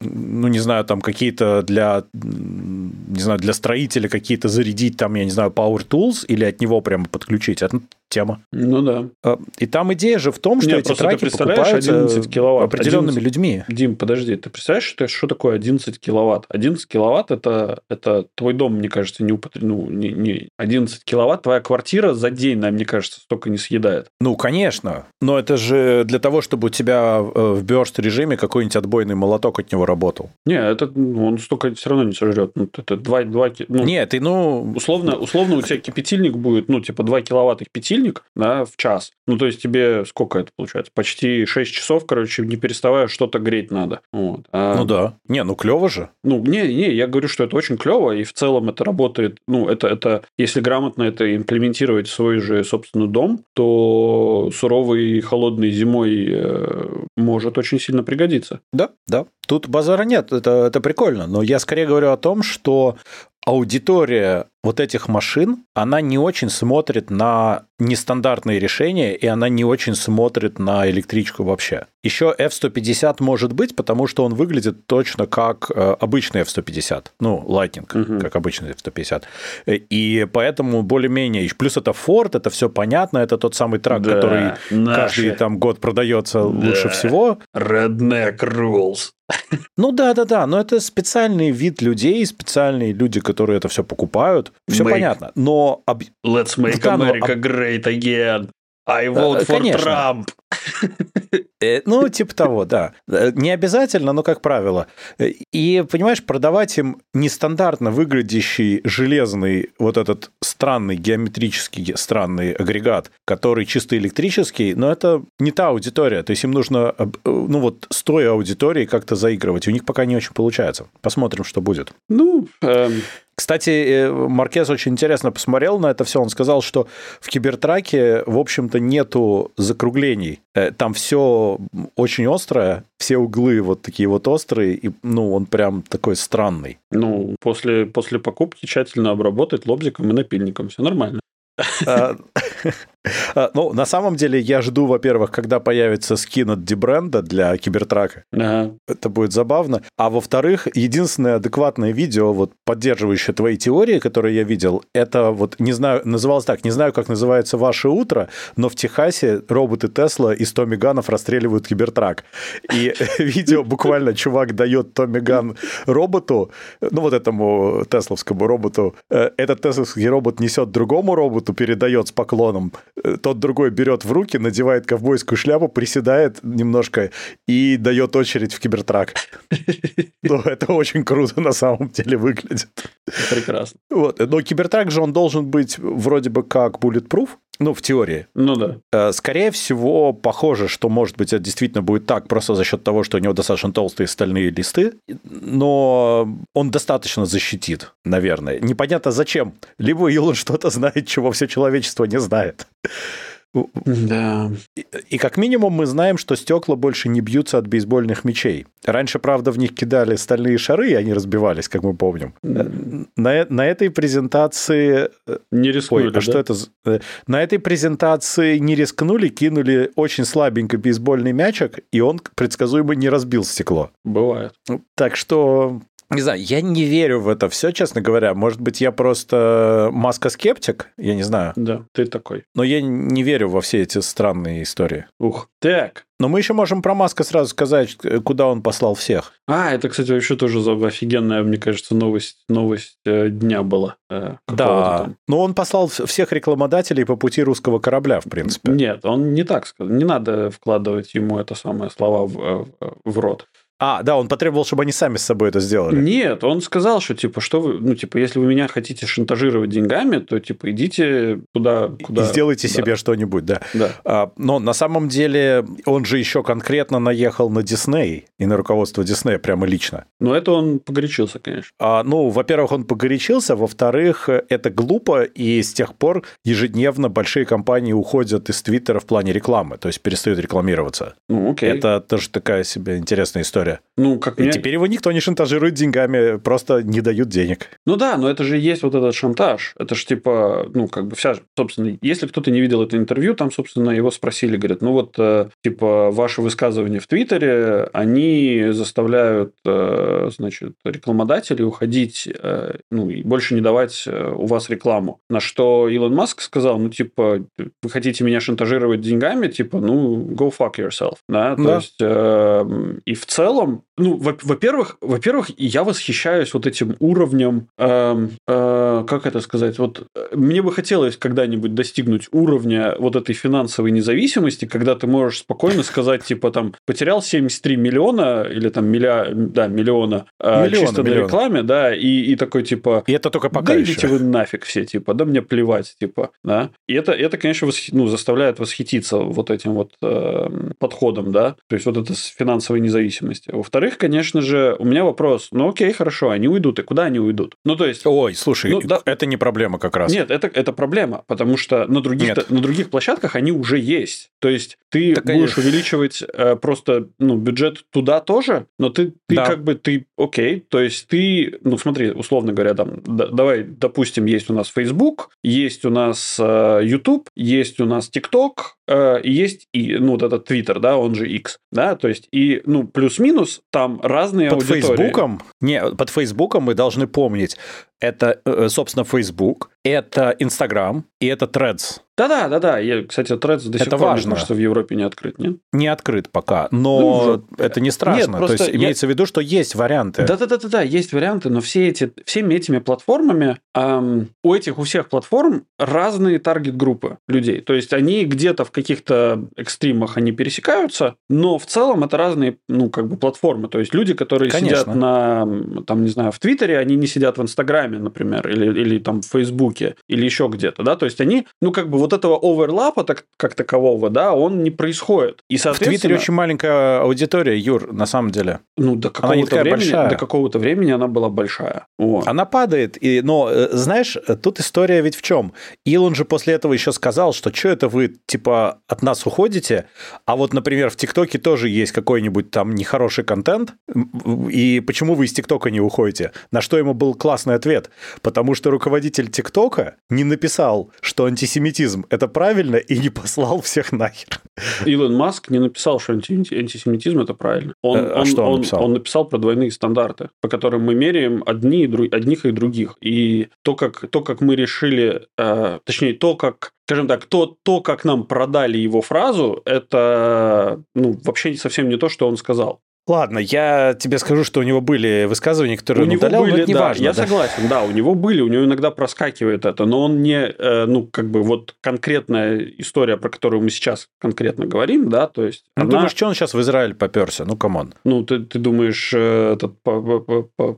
ну, не знаю, там какие-то для, не знаю, для строителя какие-то зарядить, там, я не знаю, Power Tools или от него прямо подключить. Это тема. Ну да. А, и там идея же в том, что Нет, эти траки покупаются 11 киловатт, определенными 11... людьми. Дим, подожди, ты представляешь, что, что такое 11 киловатт? 11 киловатт это, это твой дом, мне кажется, не употреб... ну, не, не 11 киловатт, твоя квартира за день, мне кажется, столько не съедает. Ну, конечно. Но это же для того, чтобы у тебя э, в burst режиме какой-нибудь отбойный молоток от него работал. Не, это ну, он столько все равно не сожрет. Ну, это 2, 2 ну, Нет, и ну... Условно, условно у тебя кипятильник будет, ну, типа 2 киловатта кипятильник, светильник да, в час. Ну, то есть тебе сколько это получается? Почти 6 часов, короче, не переставая что-то греть надо. Вот. А... Ну да. Не, ну клево же. Ну, не, не, я говорю, что это очень клево, и в целом это работает. Ну, это, это если грамотно это имплементировать в свой же собственный дом, то суровый холодной зимой э, может очень сильно пригодиться. Да, да. Тут базара нет, это, это прикольно. Но я скорее говорю о том, что аудитория вот этих машин, она не очень смотрит на нестандартные решения, и она не очень смотрит на электричку вообще. Еще F-150 может быть, потому что он выглядит точно как э, обычный F-150. Ну, Lightning, угу. как обычный F-150. И поэтому более-менее... Плюс это Ford, это все понятно, это тот самый трак, да, который наши. каждый там год продается да. лучше всего. Redneck rules. Ну да, да, да, но это специальный вид людей, специальные люди, которые это все покупают. Все make... понятно. Но Let's make да, America но... great again. I vote for Конечно. Trump. Э, ну, типа того, да. Э, не обязательно, но как правило. И, понимаешь, продавать им нестандартно выглядящий железный вот этот странный геометрический странный агрегат, который чисто электрический, но это не та аудитория. То есть им нужно, э, ну вот, с той аудиторией как-то заигрывать. У них пока не очень получается. Посмотрим, что будет. Ну, эм... Кстати, э, Маркез очень интересно посмотрел на это все. Он сказал, что в кибертраке, в общем-то, нету закруглений. Э, там все очень острое, все углы вот такие вот острые, и, ну, он прям такой странный. Ну, после, после покупки тщательно обработать лобзиком и напильником, все нормально. А, ну, на самом деле, я жду, во-первых, когда появится скин от Дебренда для Кибертрака. Ага. Это будет забавно. А во-вторых, единственное адекватное видео, вот поддерживающее твои теории, которые я видел, это вот, не знаю, называлось так, не знаю, как называется «Ваше утро», но в Техасе роботы Тесла из Tommy Gun ов расстреливают Cybertruck. И видео буквально чувак дает Tommy Gun роботу, ну вот этому тесловскому роботу, э, этот тесловский робот несет другому роботу, передает с поклоном, тот другой берет в руки, надевает ковбойскую шляпу, приседает немножко и дает очередь в Cybertruck. Ну, это очень круто на самом деле выглядит. Прекрасно. Вот. Но Cybertruck же он должен быть вроде бы как bulletproof, ну, в теории. Ну да. Э, скорее всего, похоже, что, может быть, это действительно будет так, просто за счет того, что у него достаточно толстые стальные листы, но он достаточно защитит, наверное. Непонятно зачем. Либо Илон что-то знает, чего все человечество не знает. Да. И, и как минимум мы знаем, что стекла больше не бьются от бейсбольных мечей. Раньше, правда, в них кидали стальные шары, и они разбивались, как мы помним. На, на этой презентации... Э, не рискнули, Ой, а да? что это? Э, на этой презентации не рискнули, кинули очень слабенько бейсбольный мячик, и он предсказуемо не разбил стекло. Бывает. Так что не знаю, я не верю в это все, честно говоря. Может быть, я просто маска-скептик, я не знаю. Да, ты такой. Но я не верю во все эти странные истории. Ух, так. Но мы еще можем про Маска сразу сказать, куда он послал всех. А, это, кстати, вообще тоже офигенная, мне кажется, новость, новость э, дня была. Э, да, но он послал всех рекламодателей по пути русского корабля, в принципе. Нет, он не так сказал. Не надо вкладывать ему это самое слова в, э, в рот. А, да, он потребовал, чтобы они сами с собой это сделали. Нет, он сказал, что типа, что вы, ну, типа, если вы меня хотите шантажировать деньгами, то типа идите туда, куда. И сделайте да. себе что-нибудь, да. Да. А, но на самом деле он же еще конкретно наехал на Дисней и на руководство Диснея прямо лично. Ну, это он погорячился, конечно. А, ну, во-первых, он погорячился, во-вторых, это глупо, и с тех пор ежедневно большие компании уходят из Твиттера в плане рекламы, то есть перестают рекламироваться. Ну, окей. Это тоже такая себе интересная история история. Ну, как и меня... теперь его никто не шантажирует деньгами, просто не дают денег. Ну да, но это же есть вот этот шантаж. Это же типа, ну, как бы вся, собственно, если кто-то не видел это интервью, там, собственно, его спросили, говорят, ну вот, э, типа, ваши высказывания в Твиттере, они заставляют, э, значит, рекламодателей уходить, э, ну, и больше не давать у вас рекламу. На что Илон Маск сказал, ну, типа, вы хотите меня шантажировать деньгами, типа, ну, go fuck yourself, да, то да. есть, и в целом целом, ну, во-первых, во-первых, я восхищаюсь вот этим уровнем, э, э, как это сказать, вот э, мне бы хотелось когда-нибудь достигнуть уровня вот этой финансовой независимости, когда ты можешь спокойно сказать, типа, там, потерял 73 миллиона или там милля, да, миллиона, э, миллиона чисто миллиона. на рекламе, да, и, и такой, типа... И это только пока да идите вы нафиг все, типа, да мне плевать, типа, да. И это, это конечно, восх... ну, заставляет восхититься вот этим вот э, подходом, да, то есть вот это с финансовой месте. Во-вторых, конечно же, у меня вопрос, ну окей, хорошо, они уйдут, и куда они уйдут? Ну, то есть... Ой, слушай, ну, да... это не проблема как раз. Нет, это, это проблема, потому что на других, на других площадках они уже есть. То есть ты так будешь они... увеличивать э, просто ну, бюджет туда тоже, но ты, ты да. как бы, ты, окей, то есть ты, ну смотри, условно говоря, там, да, давай, допустим, есть у нас Facebook, есть у нас э, YouTube, есть у нас TikTok, э, есть и, ну, вот этот Twitter, да, он же X, да, то есть и, ну, плюс-минус там разные под аудитории. Фейсбуком, не, под Фейсбуком мы должны помнить, это, э, собственно, Facebook, это Instagram и это Threads. Да-да, да-да. Я, кстати, Threads до сих это пор важно. Мне что в Европе не открыт, нет? Не открыт пока, но ну, это не страшно. Нет, То есть я... имеется в виду, что есть варианты. Да-да-да-да, есть варианты, но все эти, всеми этими платформами, эм, у этих, у всех платформ разные таргет-группы людей. То есть они где-то в каких-то экстримах они пересекаются, но в целом это разные, ну, как бы платформы. То есть люди, которые Конечно. сидят на, там, не знаю, в Твиттере, они не сидят в Инстаграме, например, или, или там в Фейсбуке, или еще где-то, да, то есть они, ну, как бы вот этого оверлапа так, как такового, да, он не происходит. И, соответственно... В Твиттере очень маленькая аудитория, Юр, на самом деле. Ну, до какого-то времени, большая. до какого-то времени она была большая. Вот. Она падает, и, но, э, знаешь, тут история ведь в чем? Илон же после этого еще сказал, что что это вы, типа, от нас уходите, а вот, например, в ТикТоке тоже есть какой-нибудь там нехороший контент, и почему вы из ТикТока не уходите? На что ему был классный ответ. Потому что руководитель ТикТока не написал, что антисемитизм – это правильно, и не послал всех нахер. Илон Маск не написал, что антисемитизм – это правильно. Он, а он, что он, он написал? Он написал про двойные стандарты, по которым мы меряем одни, одних и других. И то, как, то, как мы решили, э, точнее, то, как скажем так, то, то, как нам продали его фразу, это ну, вообще совсем не то, что он сказал. Ладно, я тебе скажу, что у него были высказывания, которые у он него удалял, были, но это не да, важно. Я да. согласен, да, у него были, у него иногда проскакивает это, но он не, э, ну, как бы вот конкретная история, про которую мы сейчас конкретно говорим, да, то есть... Ну, она... думаешь, что он сейчас в Израиль поперся? Ну, come on. Ну, ты, ты думаешь, э, этот,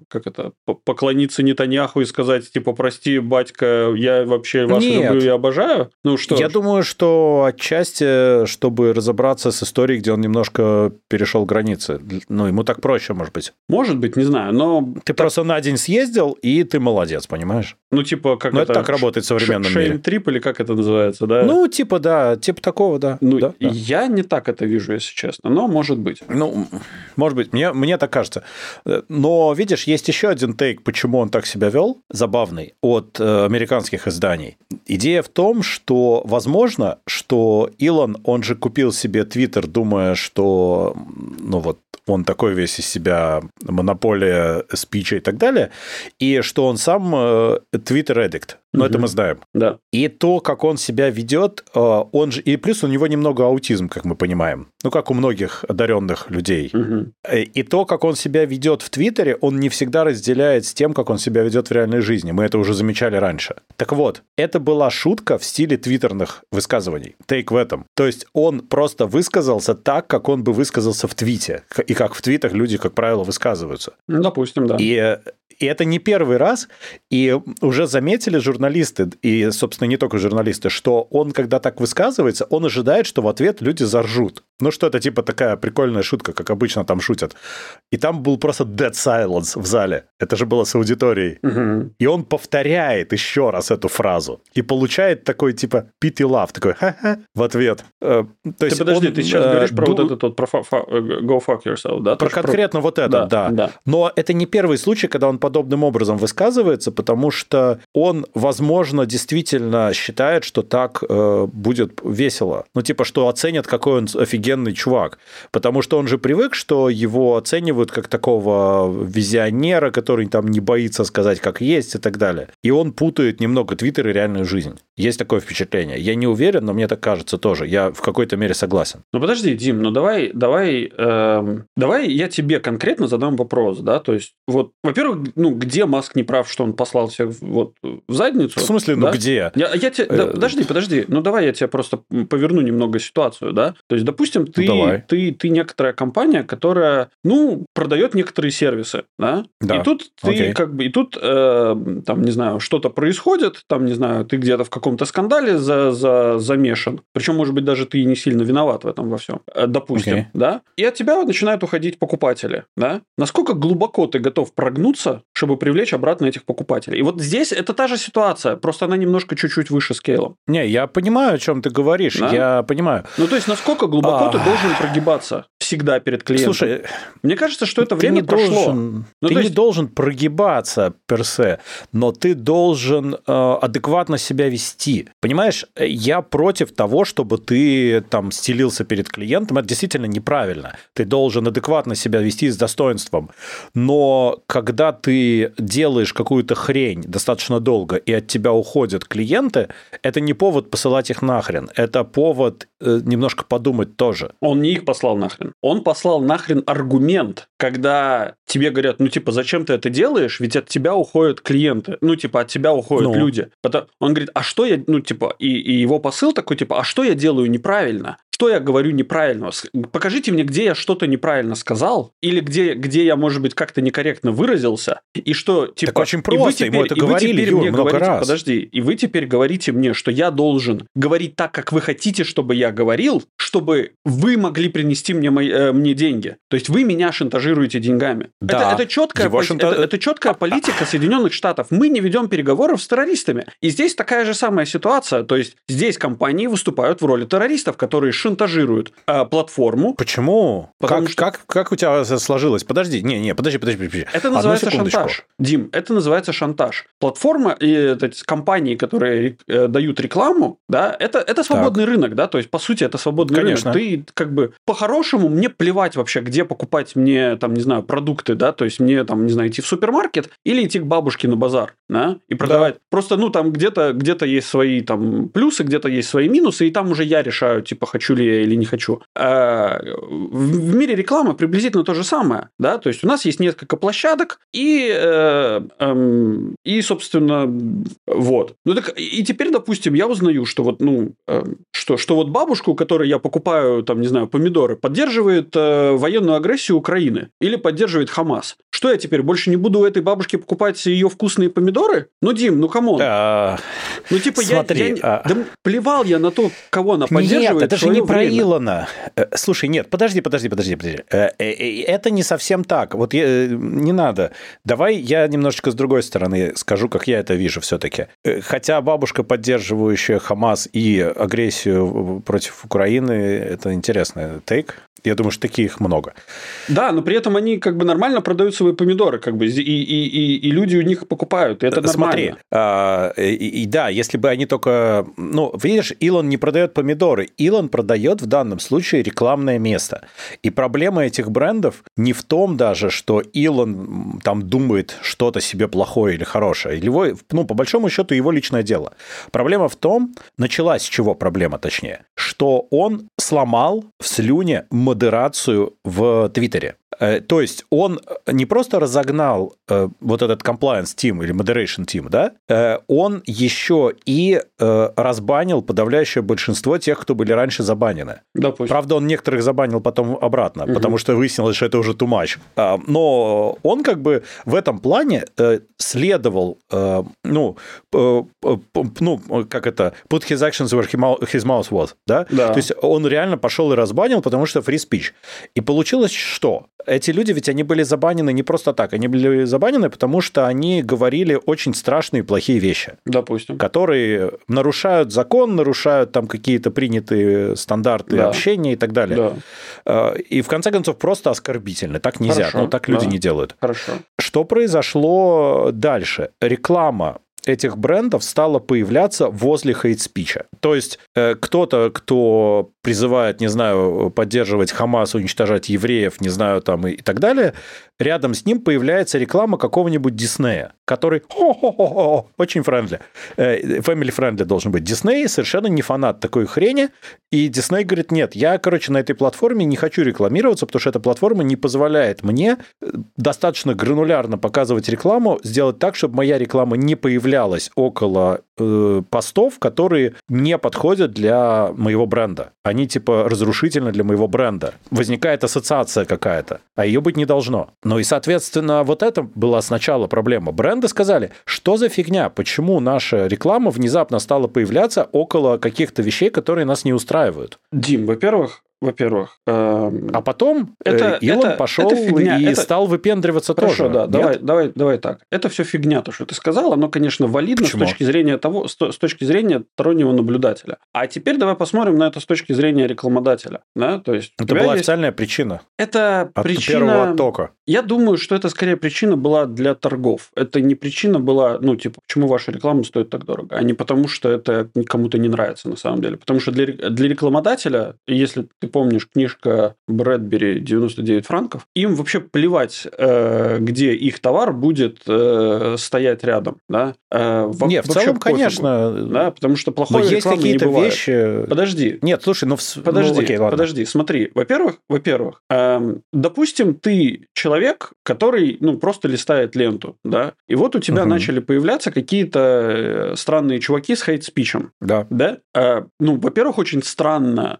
как это, поклониться Нетаньяху и сказать, типа, прости, батька, я вообще вас Нет. люблю и обожаю? Ну, что Я ж. думаю, что отчасти, чтобы разобраться с историей, где он немножко перешел границы ну, ему так проще, может быть. Может быть, не знаю, но... Ты так... просто на день съездил, и ты молодец, понимаешь? Ну, типа, как ну, это... так работает в современном Ш- мире. трип или как это называется, да? Ну, типа, да, типа такого, да. Ну, да, я не так это вижу, если честно, но может быть. Ну, может быть, мне, мне так кажется. Но, видишь, есть еще один тейк, почему он так себя вел, забавный, от э, американских изданий. Идея в том, что, возможно, что Илон, он же купил себе Твиттер, думая, что, ну вот, он такой весь из себя монополия спича и так далее, и что он сам Twitter э, Addict. Но угу. это мы знаем. Да. И то, как он себя ведет, э, он же... И плюс у него немного аутизм, как мы понимаем. Ну, как у многих одаренных людей. Угу. И то, как он себя ведет в Твиттере, он не всегда разделяет с тем, как он себя ведет в реальной жизни. Мы это уже замечали раньше. Так вот, это была шутка в стиле твиттерных высказываний. Тейк в этом. То есть он просто высказался так, как он бы высказался в твите. И как в твитах люди, как правило, высказываются. Ну, допустим, да. И и это не первый раз, и уже заметили журналисты, и, собственно, не только журналисты, что он, когда так высказывается, он ожидает, что в ответ люди заржут. Ну, что это типа такая прикольная шутка, как обычно там шутят. И там был просто dead silence в зале. Это же было с аудиторией. Угу. И он повторяет еще раз эту фразу. И получает такой типа pity laugh, такой ха-ха в ответ. Э, то ты есть подожди, он, ты сейчас э, говоришь про ду... вот этот вот, про э, go fuck yourself, да? Про конкретно про... вот это, да, да. да. Но это не первый случай, когда он подобным образом высказывается, потому что он, возможно, действительно считает, что так э, будет весело. Ну, типа, что оценят, какой он офигенный офигенный чувак. Потому что он же привык, что его оценивают как такого визионера, который там не боится сказать, как есть и так далее. И он путает немного Твиттер и реальную жизнь. Есть такое впечатление. Я не уверен, но мне так кажется тоже. Я в какой-то мере согласен. Ну подожди, Дим, ну давай, давай, эм, давай я тебе конкретно задам вопрос, да, то есть вот, во-первых, ну где Маск не прав, что он послал всех вот в задницу? В смысле, ну да? где? Я, я тебе, да, э, подожди, подожди, ну давай я тебе просто поверну немного ситуацию, да, то есть допустим допустим, ты, Давай. ты, ты некоторая компания, которая, ну, продает некоторые сервисы, да? Да. И тут ты Окей. как бы, и тут, э, там, не знаю, что-то происходит, там, не знаю, ты где-то в каком-то скандале за, за, замешан. Причем, может быть, даже ты не сильно виноват в этом во всем, э, допустим, Окей. да? И от тебя начинают уходить покупатели, да? Насколько глубоко ты готов прогнуться, чтобы привлечь обратно этих покупателей? И вот здесь это та же ситуация, просто она немножко чуть-чуть выше скейлом. Не, я понимаю, о чем ты говоришь. Да? Я понимаю. Ну, то есть, насколько глубоко ты А. должен прогибаться всегда перед клиентом? Слушай, Мне кажется, что это ты время прошло. должен, Ну, ты не есть- должен прогибаться персе, но ты должен э, адекватно себя вести. Понимаешь, я против того, чтобы ты там стелился перед клиентом. Это действительно неправильно. Ты должен адекватно себя вести с достоинством. Но когда ты делаешь какую-то хрень достаточно долго, и от тебя уходят клиенты, это не повод посылать их нахрен. Это повод э, немножко подумать тоже. Он не их послал нахрен. Он послал нахрен аргумент, когда тебе говорят, ну, типа, зачем ты это делаешь? Ведь от тебя уходят клиенты. Ну, типа, от тебя уходят Ну. люди. Потом- Он говорит, а что я, ну, типа, и, и его посыл такой, типа, а что я делаю неправильно? Что я говорю неправильно? Покажите мне, где я что-то неправильно сказал, или где, где я, может быть, как-то некорректно выразился, и что, типа... очень и вы просто, ему это и вы говорили, теперь Юр, мне много говорите- раз. Подожди, и вы теперь говорите мне, что я должен говорить так, как вы хотите, чтобы я говорил, чтобы вы могли принести мне, мои- э, мне деньги. То есть вы меня шантажируете деньгами. Да. Это, это четкая, пози- шанта- это, это четкая политика Соединенных Штатов. Мы не ведем переговоров с террористами. И здесь такая же самая ситуация. То есть здесь компании выступают в роли террористов, которые шантажируют э, платформу. Почему? Потому как, что- как, как у тебя сложилось? Подожди, не, не, подожди, подожди, подожди. Это Одну называется секундочку. шантаж. Дим, это называется шантаж. Платформа и это, компании, которые э, дают рекламу, да, это, это свободный рынок, да, то есть, по сути, это свободный Конечно. рынок. Ты как бы по-хорошему мне плевать вообще, где покупать мне, там, не знаю, продукты, да, то есть мне, там, не знаю, идти в супермаркет или идти к бабушке на базар, да, и продавать. Просто, ну, там где-то где есть свои там плюсы, где-то есть свои минусы, и там уже я решаю, типа, хочу ли я или не хочу. А, в мире рекламы приблизительно то же самое, да, то есть у нас есть несколько площадок, и, э, эм, и собственно, вот. Ну так, и теперь, допустим, я узнаю, что вот, ну, э, что, что вот бабушку, которой я покупаю, там, не знаю, помидоры, поддерживает э, военную агрессию Украины или поддерживает Хамас. Что я теперь, больше не буду у этой бабушки покупать ее вкусные помидоры? Ну, Дим, ну, come on. А, Ну, типа, я- Смотри, я, не- а- да плевал я на то, кого она поддерживает Нет, это же не про время. Илона. Э, Слушай, нет, подожди, подожди, подожди, подожди. Э, э, Это не совсем так. Вот я- не надо. Давай я немножечко с другой стороны скажу, как я это вижу все-таки. Хотя бабушка, поддерживающая Хамас и агрессию против Украины, это интересный тейк. Я думаю, что таких много. Да, но при этом они как бы нормально продают свои помидоры, как бы, и, и, и, и люди у них покупают, и это нормально. Смотри, а, и, и да, если бы они только... Ну, видишь, Илон не продает помидоры. Илон продает в данном случае рекламное место. И проблема этих брендов не в том даже, что Илон там думает что-то себе плохое или хорошее. Его, ну, по большому счету, его личное дело. Проблема в том, началась с чего проблема, точнее, что он сломал в слюне модерацию в Твиттере. Э, То есть он не просто разогнал э, вот этот compliance team или moderation team, да, э, он еще и э, разбанил подавляющее большинство тех, кто были раньше забанены. Допустим. Правда, он некоторых забанил потом обратно, Мгм. потому что выяснилось, что это уже too much. А, Но он как бы в этом плане э, следовал, э, ну, э, ну, как это, put his actions where his mouth was, да? Да. То есть он реально пошел и разбанил, потому что free speech. И получилось что? Эти люди ведь они были забанены не просто так, они были забанены, потому что они говорили очень страшные плохие вещи Допустим. которые нарушают закон, нарушают там какие-то принятые стандарты Да. общения и так далее. Да, Э, И в конце концов просто оскорбительны. Так нельзя. Хорошо, Ну, так люди да. не делают. хорошо. Что произошло дальше? Реклама этих брендов стала появляться возле hate speech'а. То есть э, кто-то, кто призывает, не знаю, поддерживать Хамас, уничтожать евреев, не знаю, там и, и так далее, рядом с ним появляется реклама какого-нибудь Диснея, который «Хо-хо-хо-хо», очень friendly. Family friendly должен быть. Дисней совершенно не фанат такой хрени, и Дисней говорит, нет, я, короче, на этой платформе не хочу рекламироваться, потому что эта платформа не позволяет мне э, достаточно гранулярно показывать рекламу, сделать так, чтобы моя реклама не появлялась около э, постов, которые не подходят для моего бренда. Они типа разрушительны для моего бренда. Возникает ассоциация какая-то, а ее быть не должно. Ну и, соответственно, вот это была сначала проблема. Бренды сказали, что за фигня, почему наша реклама внезапно стала появляться около каких-то вещей, которые нас не устраивают. Дим, во-первых, во-первых. Эм, а потом э, это, Илон это, пошел это фигня, и это... стал выпендриваться Хорошо, тоже. да, давай, давай, давай так. Это все фигня, то, что ты сказал, оно, конечно, валидно Почему? с точки зрения того, с, с точки зрения стороннего наблюдателя. А теперь давай посмотрим на это с точки зрения рекламодателя. Да? То есть это была есть... официальная причина. Это От причина... первого оттока. Я думаю, что это скорее причина была для торгов. Это не причина была, ну, типа, почему ваша реклама стоит так дорого, а не потому, что это кому-то не нравится на самом деле. Потому что для, для рекламодателя, если ты помнишь книжка Брэдбери «99 франков». Им вообще плевать, э, где их товар будет э, стоять рядом. Да? Э, Нет, в целом, пофигу, конечно. Да, потому что плохой Но есть какие-то вещи... Подожди. Нет, слушай, ну... Подожди, ну, окей, подожди, смотри. Во-первых, во-первых, эм, допустим, ты человек, который, ну, просто листает ленту, да, и вот у тебя угу. начали появляться какие-то странные чуваки с хейт-спичем. Да. Да? ну, во-первых, очень странно,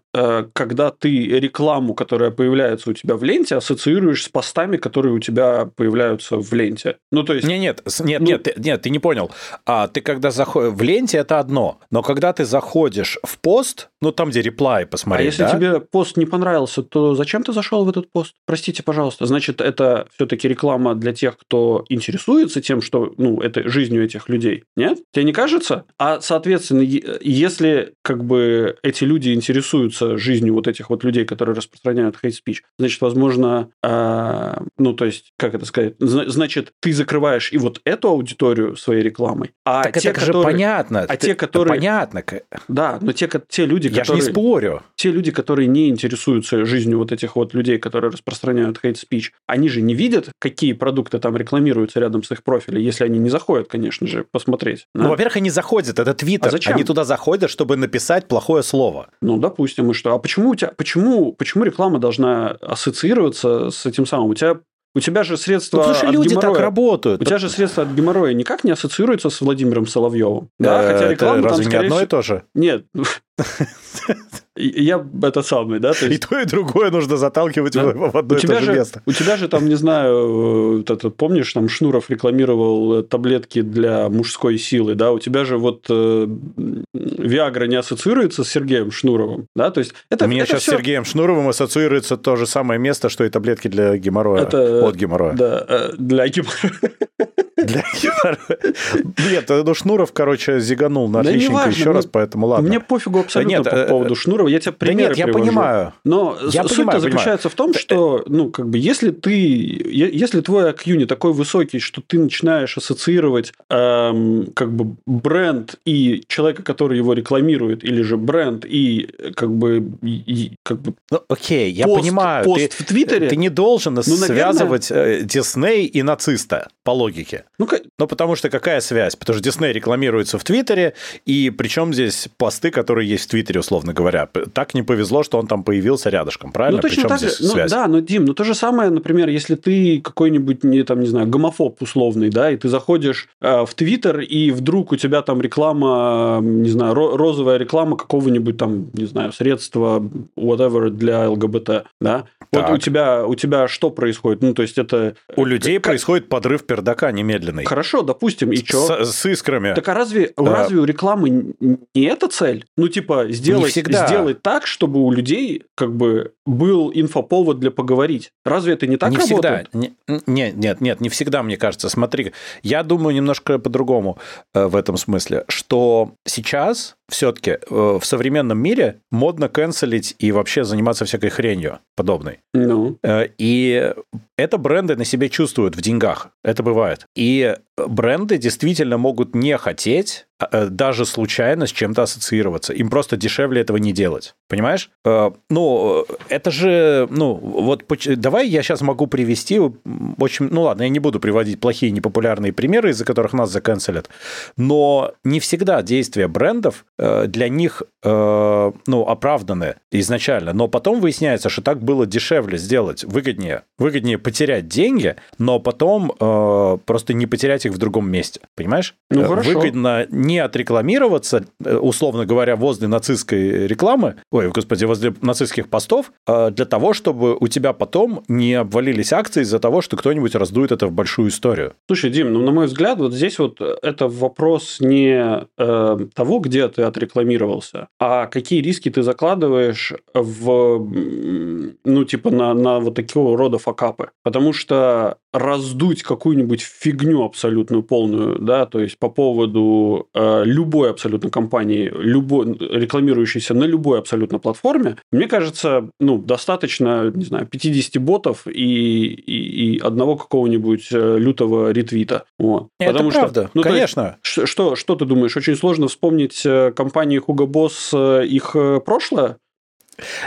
когда ты рекламу которая появляется у тебя в ленте, ассоциируешь с постами, которые у тебя появляются в ленте. Ну, то есть... Нет, нет, нет, ну... нет, ты, нет, ты не понял. А ты когда заходишь... В ленте это одно, но когда ты заходишь в пост, ну, там, где реплай посмотреть, А если да? тебе пост не понравился, то зачем ты зашел в этот пост? Простите, пожалуйста. Значит, это все-таки реклама для тех, кто интересуется тем, что, ну, это жизнью этих людей. Нет? Тебе не кажется? А, соответственно, если как бы эти люди интересуются жизнью вот этих вот людей, которые распространяют speech. Значит, возможно, э, ну, то есть, как это сказать, значит, ты закрываешь и вот эту аудиторию своей рекламой, а так те, это которые... же понятно. А те, которые... Понятно. Да, но те, те люди, Я которые... Я не спорю. Те люди, которые не интересуются жизнью вот этих вот людей, которые распространяют speech, они же не видят, какие продукты там рекламируются рядом с их профилем, если они не заходят, конечно же, посмотреть. Да? Ну, во-первых, они заходят, это Твиттер. А зачем? Они туда заходят, чтобы написать плохое слово. Ну, допустим, и что? А почему у тебя... Почему, почему реклама должна ассоциироваться с этим самым? У тебя у тебя же средства ну, потому что люди геморроя, так работают. У тебя же средства от геморроя никак не ассоциируются с Владимиром Соловьевым. Да, да хотя реклама это разве там, не одно и то же? Нет. Я это самый, да? То есть... И то, и другое нужно заталкивать да. в одно у и тебя то же, место. У тебя же там, не знаю, это, помнишь, там Шнуров рекламировал таблетки для мужской силы, да? У тебя же вот э, Виагра не ассоциируется с Сергеем Шнуровым, да? То есть это, у меня это сейчас все... с Сергеем Шнуровым ассоциируется то же самое место, что и таблетки для геморроя. Это... От геморроя. Да, э, для геморроя. Для Нет, ну Шнуров, короче, зиганул на отличненько еще раз, поэтому ладно. Мне пофигу абсолютно по э, поводу Шнурова. Я тебе примеры нет, я понимаю. Но я суть-то заключается в том, что, ну, как бы, если ты, если твой IQ не такой высокий, что ты начинаешь ассоциировать, эм, как бы, бренд и человека, который его рекламирует, или же бренд и, как бы, и, как бы ну, окей, я пост, понимаю. Пост ты, в Твиттере. Ты не должен ну, связывать наверное... Дисней и нациста, по логике. Ну, ну, потому что какая связь? Потому что Дисней рекламируется в Твиттере, и причем здесь посты, которые есть в Твиттере, условно говоря. Так не повезло, что он там появился рядышком, правильно? Ну, точно причем так здесь же. Ну, связь? Да, но, Дим, ну то же самое, например, если ты какой-нибудь, не, там, не знаю, гомофоб условный, да, и ты заходишь э, в Твиттер, и вдруг у тебя там реклама, не знаю, розовая реклама какого-нибудь там, не знаю, средства, whatever, для ЛГБТ, да, так. вот у тебя, у тебя что происходит? Ну, то есть это... У людей как... происходит подрыв пердака немедленный. Хорошо, допустим, и что? С, с искрами. Так а разве, да. разве у рекламы не эта цель? Ну, типа, сделать, сделать так, чтобы у людей как бы был инфоповод для поговорить. Разве это не так не работает? Всегда. Не, нет, нет, нет, не всегда, мне кажется. Смотри, я думаю немножко по-другому э, в этом смысле, что сейчас все-таки э, в современном мире модно канцелить и вообще заниматься всякой хренью подобной. Ну. Э, и это бренды на себе чувствуют в деньгах. Это бывает. И бренды действительно могут не хотеть э, даже случайно с чем-то ассоциироваться. Им просто дешевле этого не делать. Понимаешь? Э, ну, это же, ну, вот давай я сейчас могу привести очень, ну ладно, я не буду приводить плохие непопулярные примеры, из-за которых нас заканцелят, но не всегда действия брендов э, для них, ну, оправданы изначально, но потом выясняется, что так было дешевле сделать, выгоднее, выгоднее потерять деньги, но потом просто не потерять их в другом месте, понимаешь? Ну, хорошо. Выгодно не отрекламироваться, условно говоря, возле нацистской рекламы, ой, господи, возле нацистских постов, э, для того, чтобы у тебя потом не обвалились акции из-за того, что кто-нибудь раздует это в большую историю. Слушай, Дим, ну, на мой взгляд, вот здесь вот это вопрос не э, того, где ты отрекламировался, а какие риски ты закладываешь в, ну, типа, на, на вот такого рода факапы. Потому что раздуть какую-нибудь фигню абсолютно полную, да, то есть по поводу э, любой абсолютно компании, любой, рекламирующейся на любой абсолютно платформе, мне кажется, ну, достаточно, не знаю, 50 ботов и, и, и одного какого-нибудь э, лютого ретвита. Вот. Это Потому правда, что, ну, конечно. Есть, что, что ты думаешь, очень сложно вспомнить э, компании Hugo Boss э, их прошлое?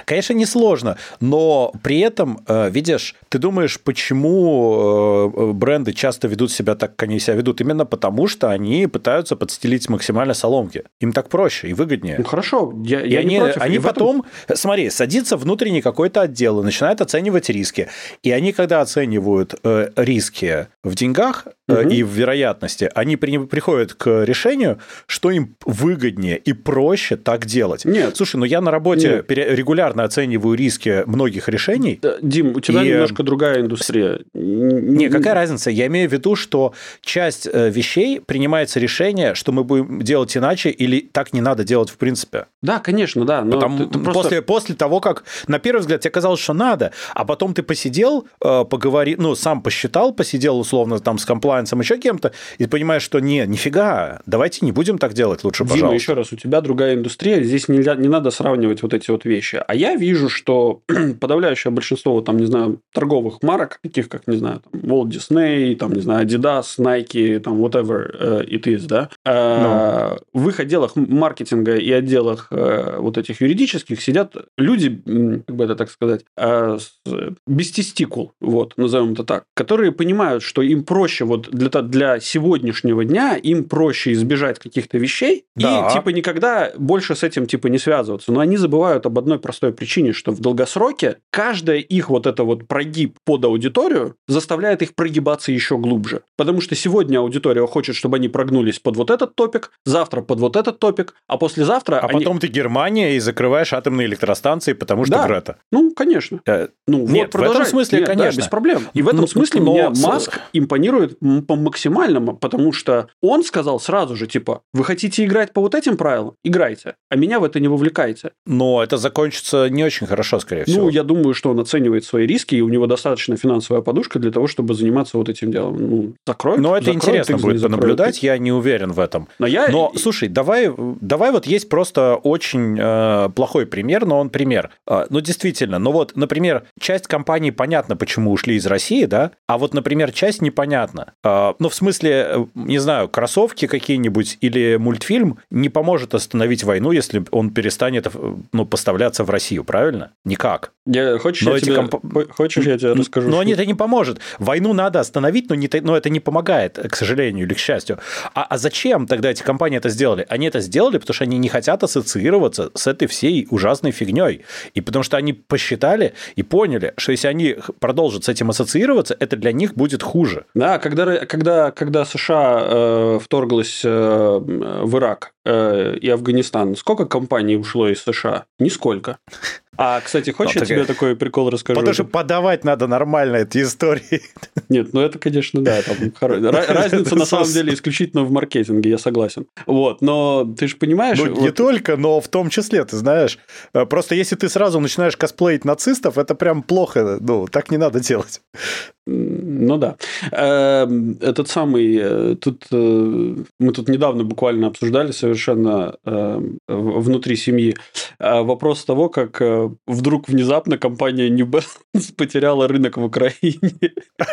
Конечно, несложно, но при этом, э, видишь, ты думаешь, почему э, бренды часто ведут себя так, как они себя ведут? Именно потому, что они пытаются подстелить максимально соломки. Им так проще и выгоднее. Ну хорошо, я, и я они, не против. Они и потом, этом... смотри, садится внутренний какой-то отдел и начинает оценивать риски. И они, когда оценивают э, риски в деньгах угу. и в вероятности, они при, приходят к решению, что им выгоднее и проще так делать. Нет. Слушай, ну я на работе Нет регулярно оцениваю риски многих решений. Дим, у тебя и... немножко другая индустрия. Не, какая разница? Я имею в виду, что часть э, вещей принимается решение, что мы будем делать иначе или так не надо делать в принципе. Да, конечно, да. Но Потому, ты, ты просто... после, после того, как на первый взгляд тебе казалось, что надо, а потом ты посидел, э, поговорил, ну, сам посчитал, посидел условно там с комплайенсом, еще кем-то, и понимаешь, что не, нифига, давайте не будем так делать лучше, Дима, пожалуйста. еще раз, у тебя другая индустрия, здесь нельзя, не надо сравнивать вот эти вот вещи. А я вижу, что подавляющее большинство, там, не знаю, торговых марок, таких как, не знаю, там, Walt Disney, там, не знаю, Adidas, Nike, там, whatever uh, it is, да, uh, в их отделах маркетинга и отделах uh, вот этих юридических сидят люди, как бы это так сказать, без тестикул, вот, назовем это так, которые понимают, что им проще вот для, для сегодняшнего дня, им проще избежать каких-то вещей да. и, типа, никогда больше с этим, типа, не связываться. Но они забывают об одной простой причине, что в долгосроке каждая их вот это вот прогиб под аудиторию заставляет их прогибаться еще глубже. Потому что сегодня аудитория хочет, чтобы они прогнулись под вот этот топик, завтра под вот этот топик, а послезавтра... А они... потом ты Германия и закрываешь атомные электростанции, потому что да. Грета. Ну, конечно. Э, ну, нет, вот, в этом смысле, Нет, конечно. Да, без проблем. И в этом смысле но... мне Маск импонирует по максимальному, потому что он сказал сразу же, типа, вы хотите играть по вот этим правилам? Играйте, а меня в это не вовлекайте. Но это закон закончится не очень хорошо, скорее всего. Ну, я думаю, что он оценивает свои риски, и у него достаточно финансовая подушка для того, чтобы заниматься вот этим делом. Ну, закроет. Ну, это интересно будет понаблюдать, я не уверен в этом. Но, я... но слушай, давай, давай вот есть просто очень э, плохой пример, но он пример. Э, ну, действительно, ну вот, например, часть компаний понятно, почему ушли из России, да, а вот, например, часть непонятно. Э, ну, в смысле, э, не знаю, кроссовки какие-нибудь или мультфильм не поможет остановить войну, если он перестанет э, ну, поставляться в Россию, правильно? Никак. Я, хочешь, но я тебе, комп... хочешь, я тебе расскажу? Но они это не поможет. Войну надо остановить, но, не, но это не помогает, к сожалению или к счастью. А, а зачем тогда эти компании это сделали? Они это сделали, потому что они не хотят ассоциироваться с этой всей ужасной фигней. И потому что они посчитали и поняли, что если они продолжат с этим ассоциироваться, это для них будет хуже. Да, когда, когда, когда США э, вторглась э, в Ирак, Э, и Афганистан. Сколько компаний ушло из США? Нисколько. А, кстати, хочешь, ну, я тебе такой прикол расскажу? Потому что подавать надо нормально эти истории. Нет, ну это, конечно, да. Там Разница на самом деле исключительно в маркетинге, я согласен. Вот, но ты же понимаешь... Ну, не только, но в том числе, ты знаешь. Э, просто если ты сразу начинаешь косплеить нацистов, это прям плохо. Ну, так не надо делать. Ну да. Эм, этот самый... Э, тут э, мы тут недавно буквально обсуждали совершенно эм, внутри семьи вопрос того, как вдруг внезапно компания New Balance потеряла рынок в Украине.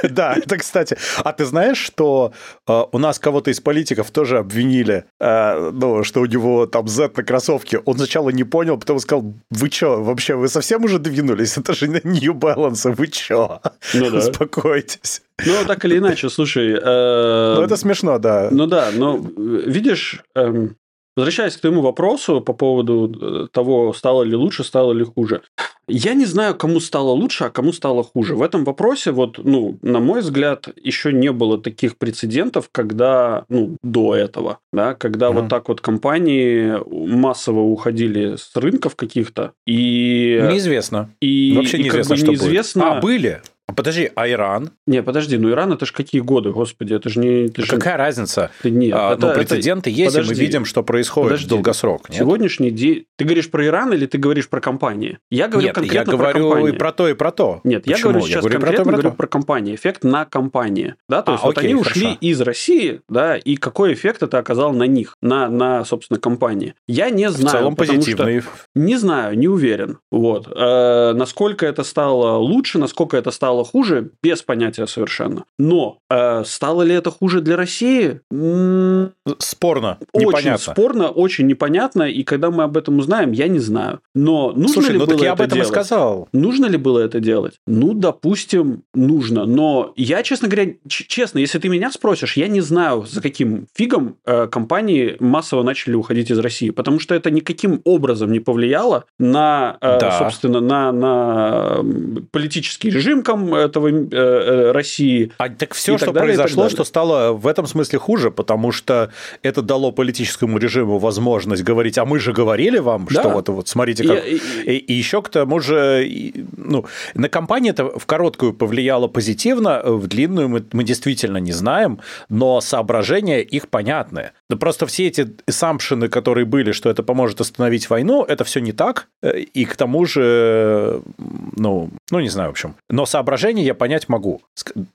Да, это кстати. А ты знаешь, что у нас кого-то из политиков тоже обвинили, ну, что у него там Z на кроссовке. Он сначала не понял, потом сказал, вы что, вообще, вы совсем уже двинулись? Это же New Balance, вы что? Ну да успокойтесь. Ну, так или иначе, слушай... Э... Ну, это смешно, да. Ну да, но видишь, э, возвращаясь к твоему вопросу по поводу э, того, стало ли лучше, стало ли хуже. Я не знаю, кому стало лучше, а кому стало хуже. В этом вопросе, вот, ну, на мой взгляд, еще не было таких прецедентов, когда, ну, до этого, да, когда mm-hmm. вот так вот компании массово уходили с рынков каких-то и... Неизвестно. И, Вообще и неизвестно, как бы неизвестно... Будет. А, были? А подожди, а Иран? Не, подожди, ну Иран это же какие годы, господи, это же не... Это же... Какая разница? Нет, а, это, но прецеденты это... есть, подожди, и мы видим, что происходит подожди. в долгосрок. Нет? Сегодняшний день... Ты говоришь про Иран или ты говоришь про компании? Я говорю нет, конкретно я говорю про компании. и про то, и про то. Нет, Почему? я говорю сейчас я говорю конкретно про то, говорю про компании. Эффект на компании. Да, то а, есть вот окей, они хорошо. ушли из России, да, и какой эффект это оказал на них, на, на собственно, компании. Я не знаю. В целом позитивный. Что... Не знаю, не уверен. Вот. Э, насколько это стало лучше, насколько это стало хуже, без понятия совершенно. Но э, стало ли это хуже для России? Спорно, очень непонятно. спорно, очень непонятно, и когда мы об этом узнаем, я не знаю. Но нужно Слушай, ли ну было так я это об этом делать? и сказал. Нужно ли было это делать? Ну, допустим, нужно. Но я, честно говоря, честно, если ты меня спросишь, я не знаю, за каким фигом э, компании массово начали уходить из России, потому что это никаким образом не повлияло на, э, Да. собственно, на, на политический режим ком- этого э, э, России. А так все, И что далее, произошло, что стало в этом смысле хуже, потому что это дало политическому режиму возможность говорить, а мы же говорили вам, Да. что вот, вот смотрите, как... и- И, и еще к тому же, ну, на компанию это в короткую повлияло позитивно, в длинную мы, мы действительно не знаем, но соображения их понятны. Но просто все эти сампшины, которые были, что это поможет остановить войну, это все не так. Э, И к тому же, ну, ну не знаю, в общем. Но соображения я понять могу.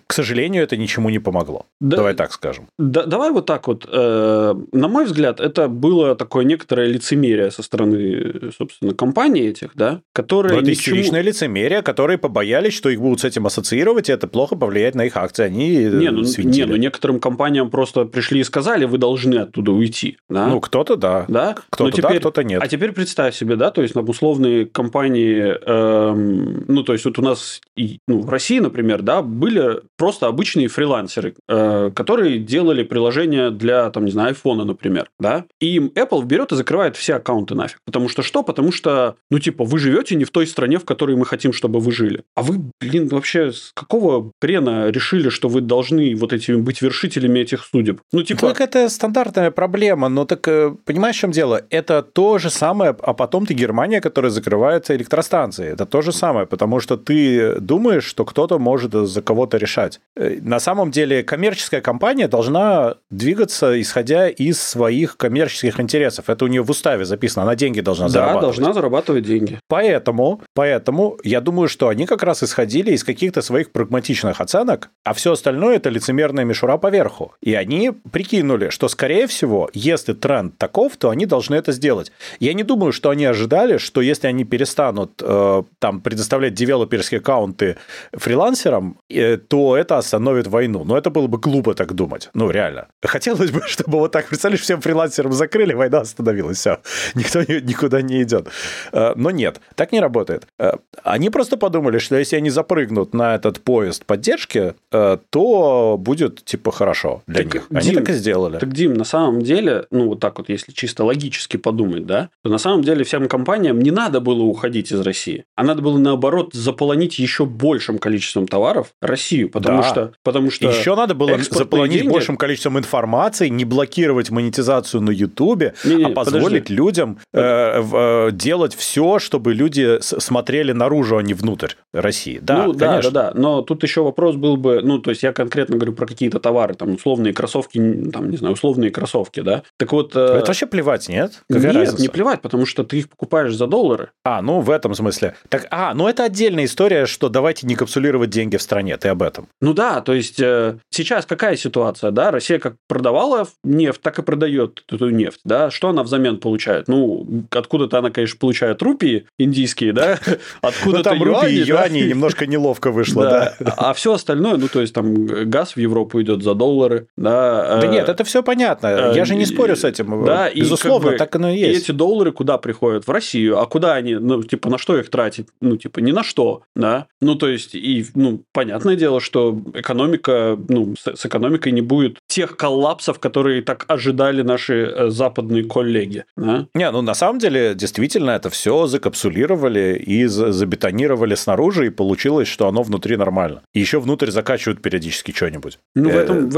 К сожалению, это ничему не помогло. Да. Давай так скажем. Да- давай вот так вот. Э, На мой взгляд, это было такое некоторое лицемерие со стороны, собственно, компаний этих, да, которые Но это ничему- истеричное лицемерие, которые побоялись, что их будут с этим ассоциировать, и это плохо повлияет на их акции. Они э, Не, ну, не, ну некоторым компаниям просто пришли и сказали, вы должны оттуда уйти. Да? Ну, кто-то да. да? Кто-то да, теперь- кто-то нет. А теперь представь себе, да, то есть там условные компании, эм, ну, то есть вот у нас ну, в России, например, да, были просто обычные фрилансеры, э, которые делали приложения для, там, не знаю, айфона, например, да, и им Apple берет и закрывает все аккаунты нафиг. Потому что что? Потому что, ну, типа, вы живете не в той стране, в которой мы хотим, чтобы вы жили. А вы, блин, вообще с какого хрена решили, что вы должны вот этими быть вершителями этих судеб? Ну, типа... Так это стандартная проблема, но так э, понимаешь, в чем дело? Это то же самое, а потом ты Германия, которая закрывает электростанции. Это то же самое, потому что ты думаешь, что кто-то может за кого-то решать. Э, На самом деле коммерческая компания должна двигаться, исходя из своих коммерческих интересов. Это у нее в уставе записано, она деньги должна Да, зарабатывать. должна зарабатывать деньги. Поэтому, поэтому я думаю, что они как раз исходили из каких-то своих прагматичных оценок, а все остальное это лицемерная мишура поверху. И они прикинули, что, скорее всего, если тренд таков, то они должны это сделать. Я не думаю, что они ожидали, что если они перестанут э, там предоставлять девелоперские аккаунты фрилансерам, э, то это остановит войну. Но это было бы глупо так думать. Ну, реально. Хотелось бы, чтобы вот так, представляешь, всем фрилансерам закрыли, война остановилась, все. Никто ни- никуда не идет. Э, Но нет, так не работает. Э, Они просто подумали, что если они запрыгнут на этот поезд поддержки, э, то будет типа хорошо для Так, них. Они Дим, так и сделали. Так, Дим, на самом деле, ну, вот так вот, если чисто логически подумать, да, то на самом деле всем компаниям не надо было уходить из России, а надо было, наоборот, заполонить еще большим количеством товаров Россию, потому Да. что... Потому что Еще надо было заполонить деньги- большим количеством информации, не блокировать монетизацию на Ютубе, а позволить подожди. людям э, в- э, делать все, чтобы люди смотрели наружу, а не внутрь России. Да, ну, да, конечно. да, да. Но тут еще вопрос был бы, ну, то есть я конкретно говорю про какие-то товары, там, условные кроссовки, там, не знаю, условные кроссовки кроссовки, да? Так вот... Э, это вообще плевать, нет? Какая нет, разница? не плевать, потому что ты их покупаешь за доллары. А, ну в этом смысле. Так, а, ну это отдельная история, что давайте не капсулировать деньги в стране, ты об этом. Ну да, то есть э, сейчас какая ситуация, да? Россия как продавала нефть, так и продает эту нефть, да? Что она взамен получает? Ну, откуда-то она, конечно, получает рупии индийские, да? Откуда-то ну, там рупии, юани, немножко неловко вышло, да. А все остальное, ну, то есть там газ в Европу идет за доллары, да. Да нет, это все понятно. Я же не спорю с этим. Да, безусловно, так оно и есть. И эти доллары куда приходят? В Россию. А куда они, ну, типа, на что их тратить? Ну, типа, ни на что, да. Ну, то есть, и, ну, понятное дело, что экономика, ну, с, с экономикой не будет тех коллапсов, которые так ожидали наши э, западные коллеги, да? Не, ну, на самом деле, действительно, это все закапсулировали и забетонировали снаружи, и получилось, что оно внутри нормально. И еще внутрь закачивают периодически что-нибудь. Ну, в этом...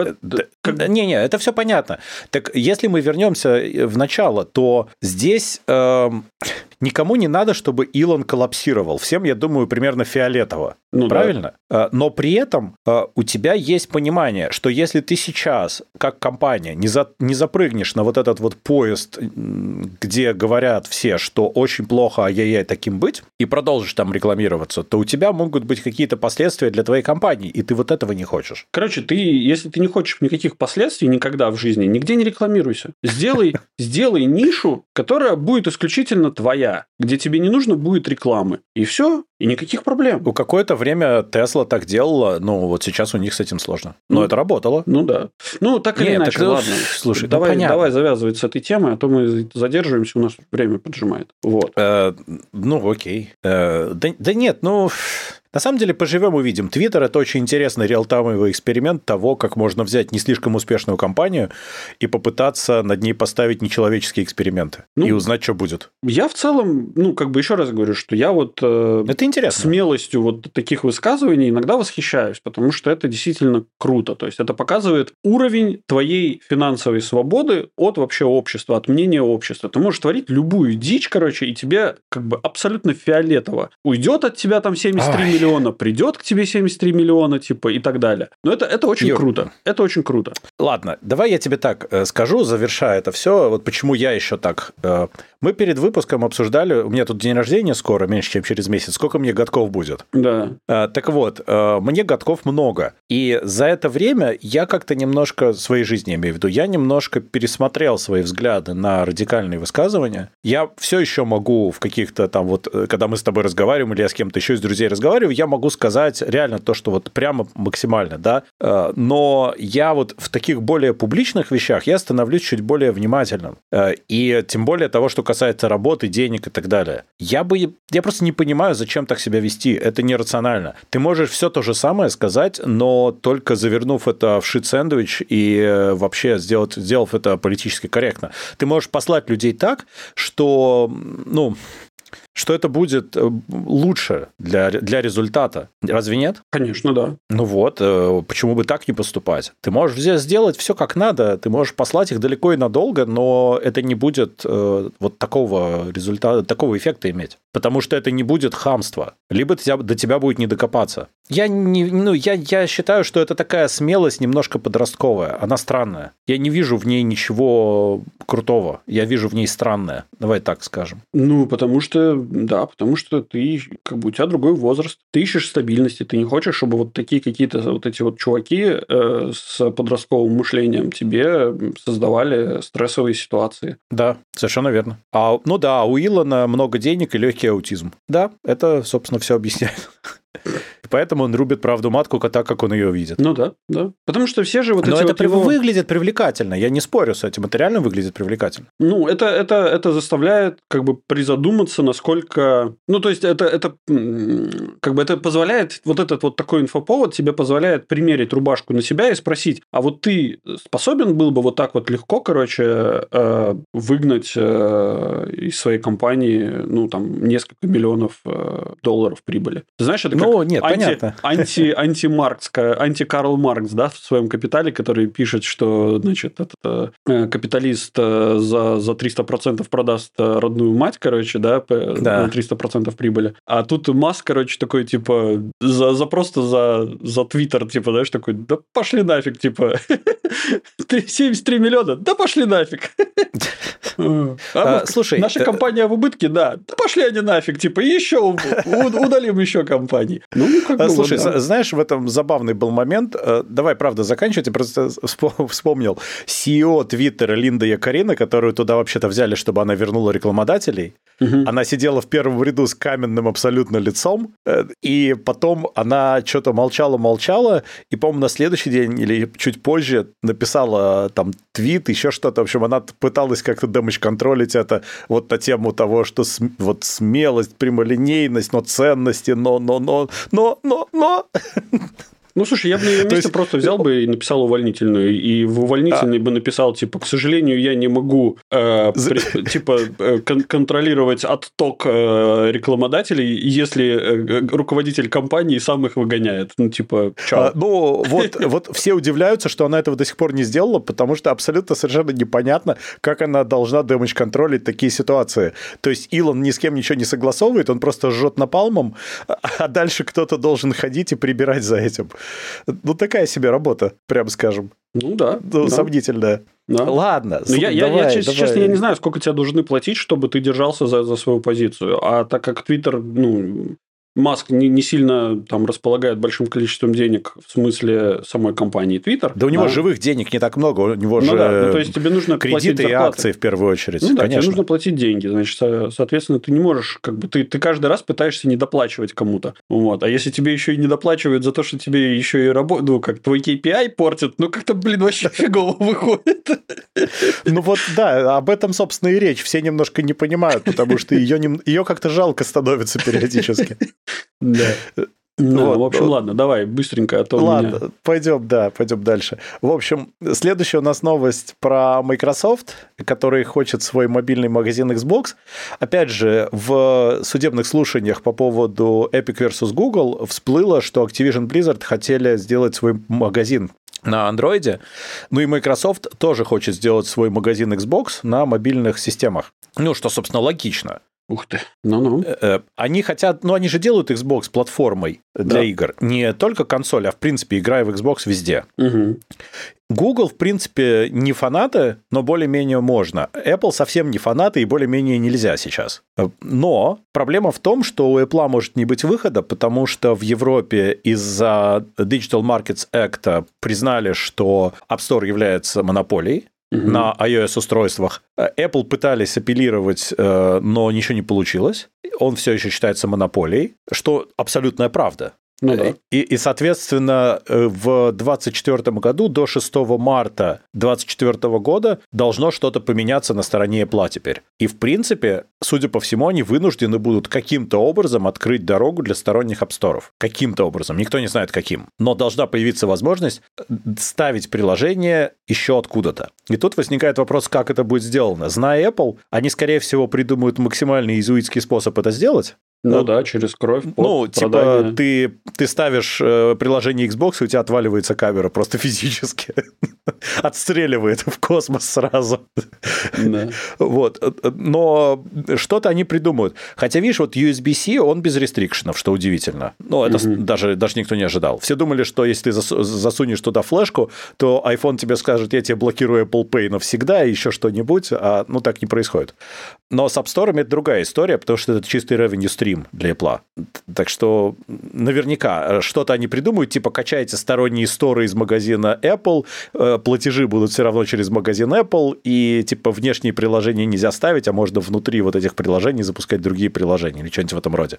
Как... Не-не, это все понятно. Так если мы вернемся в начало, то здесь э, никому не надо, чтобы Илон коллапсировал. Всем, я думаю, примерно фиолетово. Ну, Правильно? Да. Но при этом а, у тебя есть понимание, что если ты сейчас, как компания, не, за, не запрыгнешь на вот этот вот поезд, где говорят все, что очень плохо, ай-яй-яй, таким быть, и продолжишь там рекламироваться, то у тебя могут быть какие-то последствия для твоей компании, и ты вот этого не хочешь. Короче, ты, если ты не хочешь никаких последствий никогда в жизни, нигде не рекламируйся. Сделай, сделай нишу, которая будет исключительно твоя, где тебе не нужно будет рекламы. И все, и никаких проблем. У какое-то время Тесла так делала, но вот сейчас у них с этим сложно. Но ну, это работало. Ну да. Ну, так или Нет, иначе, так, ладно. Слушай, ну давай, ну, давай завязывать с этой темой, а то мы задерживаемся, у нас время поджимает. Вот. Э, ну, окей. Э, да, да нет, ну... На самом деле, поживем увидим. Твиттер – это очень интересный реалтаймовый эксперимент того, как можно взять не слишком успешную компанию и попытаться над ней поставить нечеловеческие эксперименты ну, и узнать, что будет. Я в целом, ну, как бы еще раз говорю, что я вот э, это интересно. смелостью вот таких высказываний иногда восхищаюсь, потому что это действительно круто. То есть, это показывает уровень твоей финансовой свободы от вообще общества, от мнения общества. Ты можешь творить любую дичь, короче, и тебе как бы абсолютно фиолетово. Уйдет от тебя там 73 Ой. миллиона миллиона, придет к тебе 73 миллиона, типа, и так далее. Но это, это очень Юр. круто. Это очень круто. Ладно, давай я тебе так э, скажу, завершая это все. Вот почему я еще так э, мы перед выпуском обсуждали, у меня тут день рождения скоро, меньше, чем через месяц, сколько мне годков будет. Да. А, так вот, мне годков много. И за это время я как-то немножко, своей жизни имею в виду, я немножко пересмотрел свои взгляды на радикальные высказывания. Я все еще могу в каких-то там вот, э, когда мы с тобой разговариваем, или я с кем-то еще из друзей разговариваю, я могу сказать реально то, что вот прямо максимально, да. А, но я вот в таких более публичных вещах я становлюсь чуть более внимательным. И тем более того, что касается работы, денег и так далее. Я бы, я просто не понимаю, зачем так себя вести. Это нерационально. Ты можешь все то же самое сказать, но только завернув это в шит-сэндвич и э, вообще сделать, сделав это политически корректно. Ты можешь послать людей так, что, ну, что это будет э, лучше для, для результата. Разве нет? Конечно, да. Ну вот, э, почему бы так не поступать? Ты можешь сделать все как надо, ты можешь послать их далеко и надолго, но это не будет э, вот такого результата, такого эффекта иметь. Потому что это не будет хамство. Либо до тебя будет не докопаться. Я, не, ну, я, я считаю, что это такая смелость немножко подростковая. Она странная. Я не вижу в ней ничего крутого. Я вижу в ней странное. Давай так скажем. Ну, потому что да, потому что ты, как бы у тебя другой возраст, ты ищешь стабильности, ты не хочешь, чтобы вот такие какие-то вот эти вот чуваки э, с подростковым мышлением тебе создавали стрессовые ситуации. Да, совершенно верно. А, ну да, у Илона много денег и легкий аутизм. Да, это, собственно, все объясняет. Поэтому он рубит правду матку так, как он ее видит. Ну да, да. Потому что все же вот Но эти это вот его... выглядит привлекательно. Я не спорю с этим. Это реально выглядит привлекательно. Ну, это, это, это заставляет как бы призадуматься, насколько... Ну, то есть, это, это как бы это позволяет, вот этот вот такой инфоповод тебе позволяет примерить рубашку на себя и спросить, а вот ты способен был бы вот так вот легко, короче, э, выгнать э, из своей компании, ну, там, несколько миллионов э, долларов прибыли? Ты знаешь, это как... Ну, нет, анти, анти, анти Маркс, анти Карл Маркс, да, в своем капитале, который пишет, что, значит, этот э, капиталист э, за, за 300% продаст э, родную мать, короче, да, да. 300% прибыли. А тут Маск, короче, такой, типа, за, за просто за, за Твиттер, типа, знаешь, такой, да пошли нафиг, типа, 73 миллиона, да пошли нафиг. А, а, слушай, наша компания в убытке, да, да пошли они нафиг, типа, еще удалим еще компании. Ну, как бы, Слушай, вот, да. знаешь, в этом забавный был момент. Э, давай, правда, заканчивать. Я просто вспомнил. CEO Твиттера Линда Якарина, которую туда вообще-то взяли, чтобы она вернула рекламодателей. Угу. Она сидела в первом ряду с каменным абсолютно лицом, э, и потом она что-то молчала-молчала, и, по-моему, на следующий день или чуть позже написала там твит, еще что-то. В общем, она пыталась как-то дэмэдж-контролить это вот на тему того, что вот смелость, прямолинейность, но ценности, но, но, но, но, но, но. Ну, слушай, я бы на ее месте есть... просто взял бы и написал увольнительную. И в увольнительной а... бы написал, типа, к сожалению, я не могу, э, при, типа, э, кон- контролировать отток э, рекламодателей, если э, руководитель компании сам их выгоняет. Ну, типа, чё? А, ну, вот, вот все удивляются, что она этого до сих пор не сделала, потому что абсолютно совершенно непонятно, как она должна дэмэдж-контролить такие ситуации. То есть Илон ни с кем ничего не согласовывает, он просто жжет напалмом, а дальше кто-то должен ходить и прибирать за этим. Ну, такая себе работа, прям скажем. Ну да. Ну, да. Сомнительная. Да. Ладно. Ну, я, давай, я, я, честно, давай. честно, я не знаю, сколько тебе должны платить, чтобы ты держался за, за свою позицию. А так как Твиттер, ну, Маск не, не сильно там располагает большим количеством денег в смысле самой компании Twitter. Да у него да. живых денег не так много, у него ну, же да. ну, то есть тебе нужно кредиты и акции в первую очередь. Ну, да, конечно. тебе нужно платить деньги, значит, соответственно, ты не можешь, как бы, ты, ты каждый раз пытаешься недоплачивать кому-то. Вот. А если тебе еще и недоплачивают за то, что тебе еще и работу, ну, как твой KPI портят, ну, как-то, блин, вообще фигово выходит. Ну, вот, да, об этом, собственно, и речь. Все немножко не понимают, потому что ее, ее как-то жалко становится периодически. Да. Ну, вот. в общем, ладно, давай быстренько, а то Ладно, меня... пойдем, да, пойдем дальше. В общем, следующая у нас новость про Microsoft, который хочет свой мобильный магазин Xbox. Опять же, в судебных слушаниях по поводу Epic versus Google всплыло, что Activision Blizzard хотели сделать свой магазин на андроиде. Ну и Microsoft тоже хочет сделать свой магазин Xbox на мобильных системах. Ну, что, собственно, логично. Ух ты, ну-ну. Э, э, они хотят, ну они же делают Xbox платформой для да. игр. Не только консоль, а в принципе играя в Xbox везде. Угу. Google, в принципе, не фанаты, но более-менее можно. Apple совсем не фанаты и более-менее нельзя сейчас. Но проблема в том, что у Apple может не быть выхода, потому что в Европе из-за Digital Markets Act признали, что App Store является монополией, угу. на iOS-устройствах. Apple пытались апеллировать, э, но ничего не получилось. Он все еще считается монополией, что абсолютная правда. Ну, да. и, и, соответственно, э, в 2024 году до 6 марта 2024 года должно что-то поменяться на стороне Apple теперь. И, в принципе, судя по всему, они вынуждены будут каким-то образом открыть дорогу для сторонних апсторов. Каким-то образом. Никто не знает, каким. Но должна появиться возможность ставить приложение еще откуда-то. И тут возникает вопрос, как это будет сделано. Зная Apple, они, скорее всего, придумают максимально изуитский способ это сделать, ну, ну да, через кровь. Ну, типа, ты, ты ставишь э, приложение Xbox, и у тебя отваливается камера просто физически. Отстреливает в космос сразу. Да. Вот. Но что-то они придумают. Хотя, видишь, вот USB-C, он без рестрикшенов, что удивительно. Ну, это угу. даже, даже никто не ожидал. Все думали, что если ты засунешь туда флешку, то iPhone тебе скажет, я тебе блокирую Apple Pay навсегда, и еще что-нибудь, а ну так не происходит. Но с App Store это другая история, потому что это чистый revenue stream для Apple. Так что наверняка что-то они придумают, типа качайте сторонние сторы из магазина Apple, э, платежи будут все равно через магазин Apple, и типа внешние приложения нельзя ставить, а можно внутри вот этих приложений запускать другие приложения или что-нибудь в этом роде.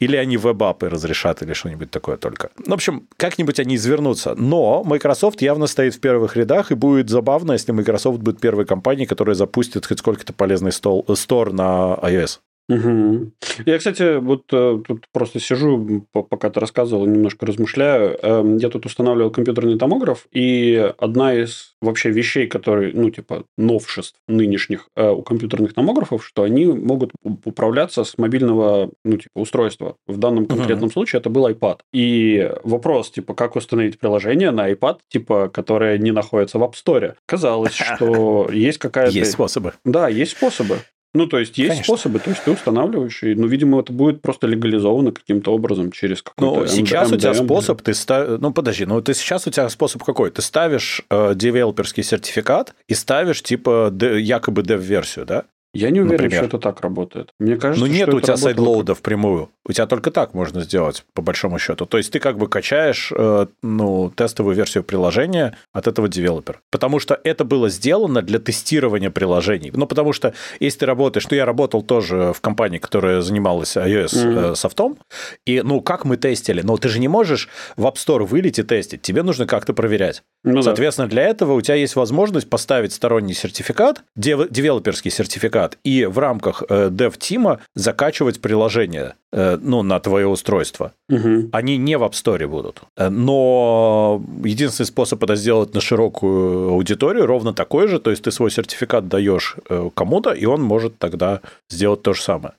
Или они веб-апы разрешат или что-нибудь такое только. Ну, в общем, как-нибудь они извернутся. Но Microsoft явно стоит в первых рядах, и будет забавно, если Microsoft будет первой компанией, которая запустит хоть сколько-то полезный стол, Store на iOS. Угу. Я, кстати, вот э, тут просто сижу, пока ты рассказывал, немножко размышляю. Эм, я тут устанавливал компьютерный томограф, и одна из вообще вещей, которые, ну, типа, новшеств нынешних э, у компьютерных томографов, что они могут управляться с мобильного, ну, типа, устройства. В данном конкретном uh-huh. случае это был iPad. И вопрос, типа, как установить приложение на iPad, типа, которое не находится в App Store. Казалось, что есть какая-то... Есть способы. Да, есть способы. Ну, то есть, есть Конечно. способы, то есть, ты устанавливаешь, и, ну, видимо, это будет просто легализовано каким-то образом через какой-то Ну, сейчас MDM. у тебя способ, ты ставишь, ну, подожди, ну, ты сейчас у тебя способ какой? Ты ставишь э, девелоперский сертификат и ставишь, типа, якобы dev-версию, да? Я не уверен, Например. что это так работает. Мне кажется, ну, нет у тебя сайдлоуда впрямую. У тебя только так можно сделать, по большому счету. То есть ты как бы качаешь э, ну, тестовую версию приложения от этого девелопера. Потому что это было сделано для тестирования приложений. Ну, потому что если ты работаешь... Ну, я работал тоже в компании, которая занималась iOS mm-hmm. э, софтом. И, ну, как мы тестили? Ну, ты же не можешь в App Store вылить и тестить. Тебе нужно как-то проверять. Ну, Соответственно, да. для этого у тебя есть возможность поставить сторонний сертификат, девелоперский сертификат, и в рамках э, dev-тима закачивать приложение э, ну, на твое устройство. Угу. Они не в App Store будут. Э, но единственный способ это сделать на широкую аудиторию ровно такой же. То есть ты свой сертификат даешь кому-то, и он может тогда сделать то же самое.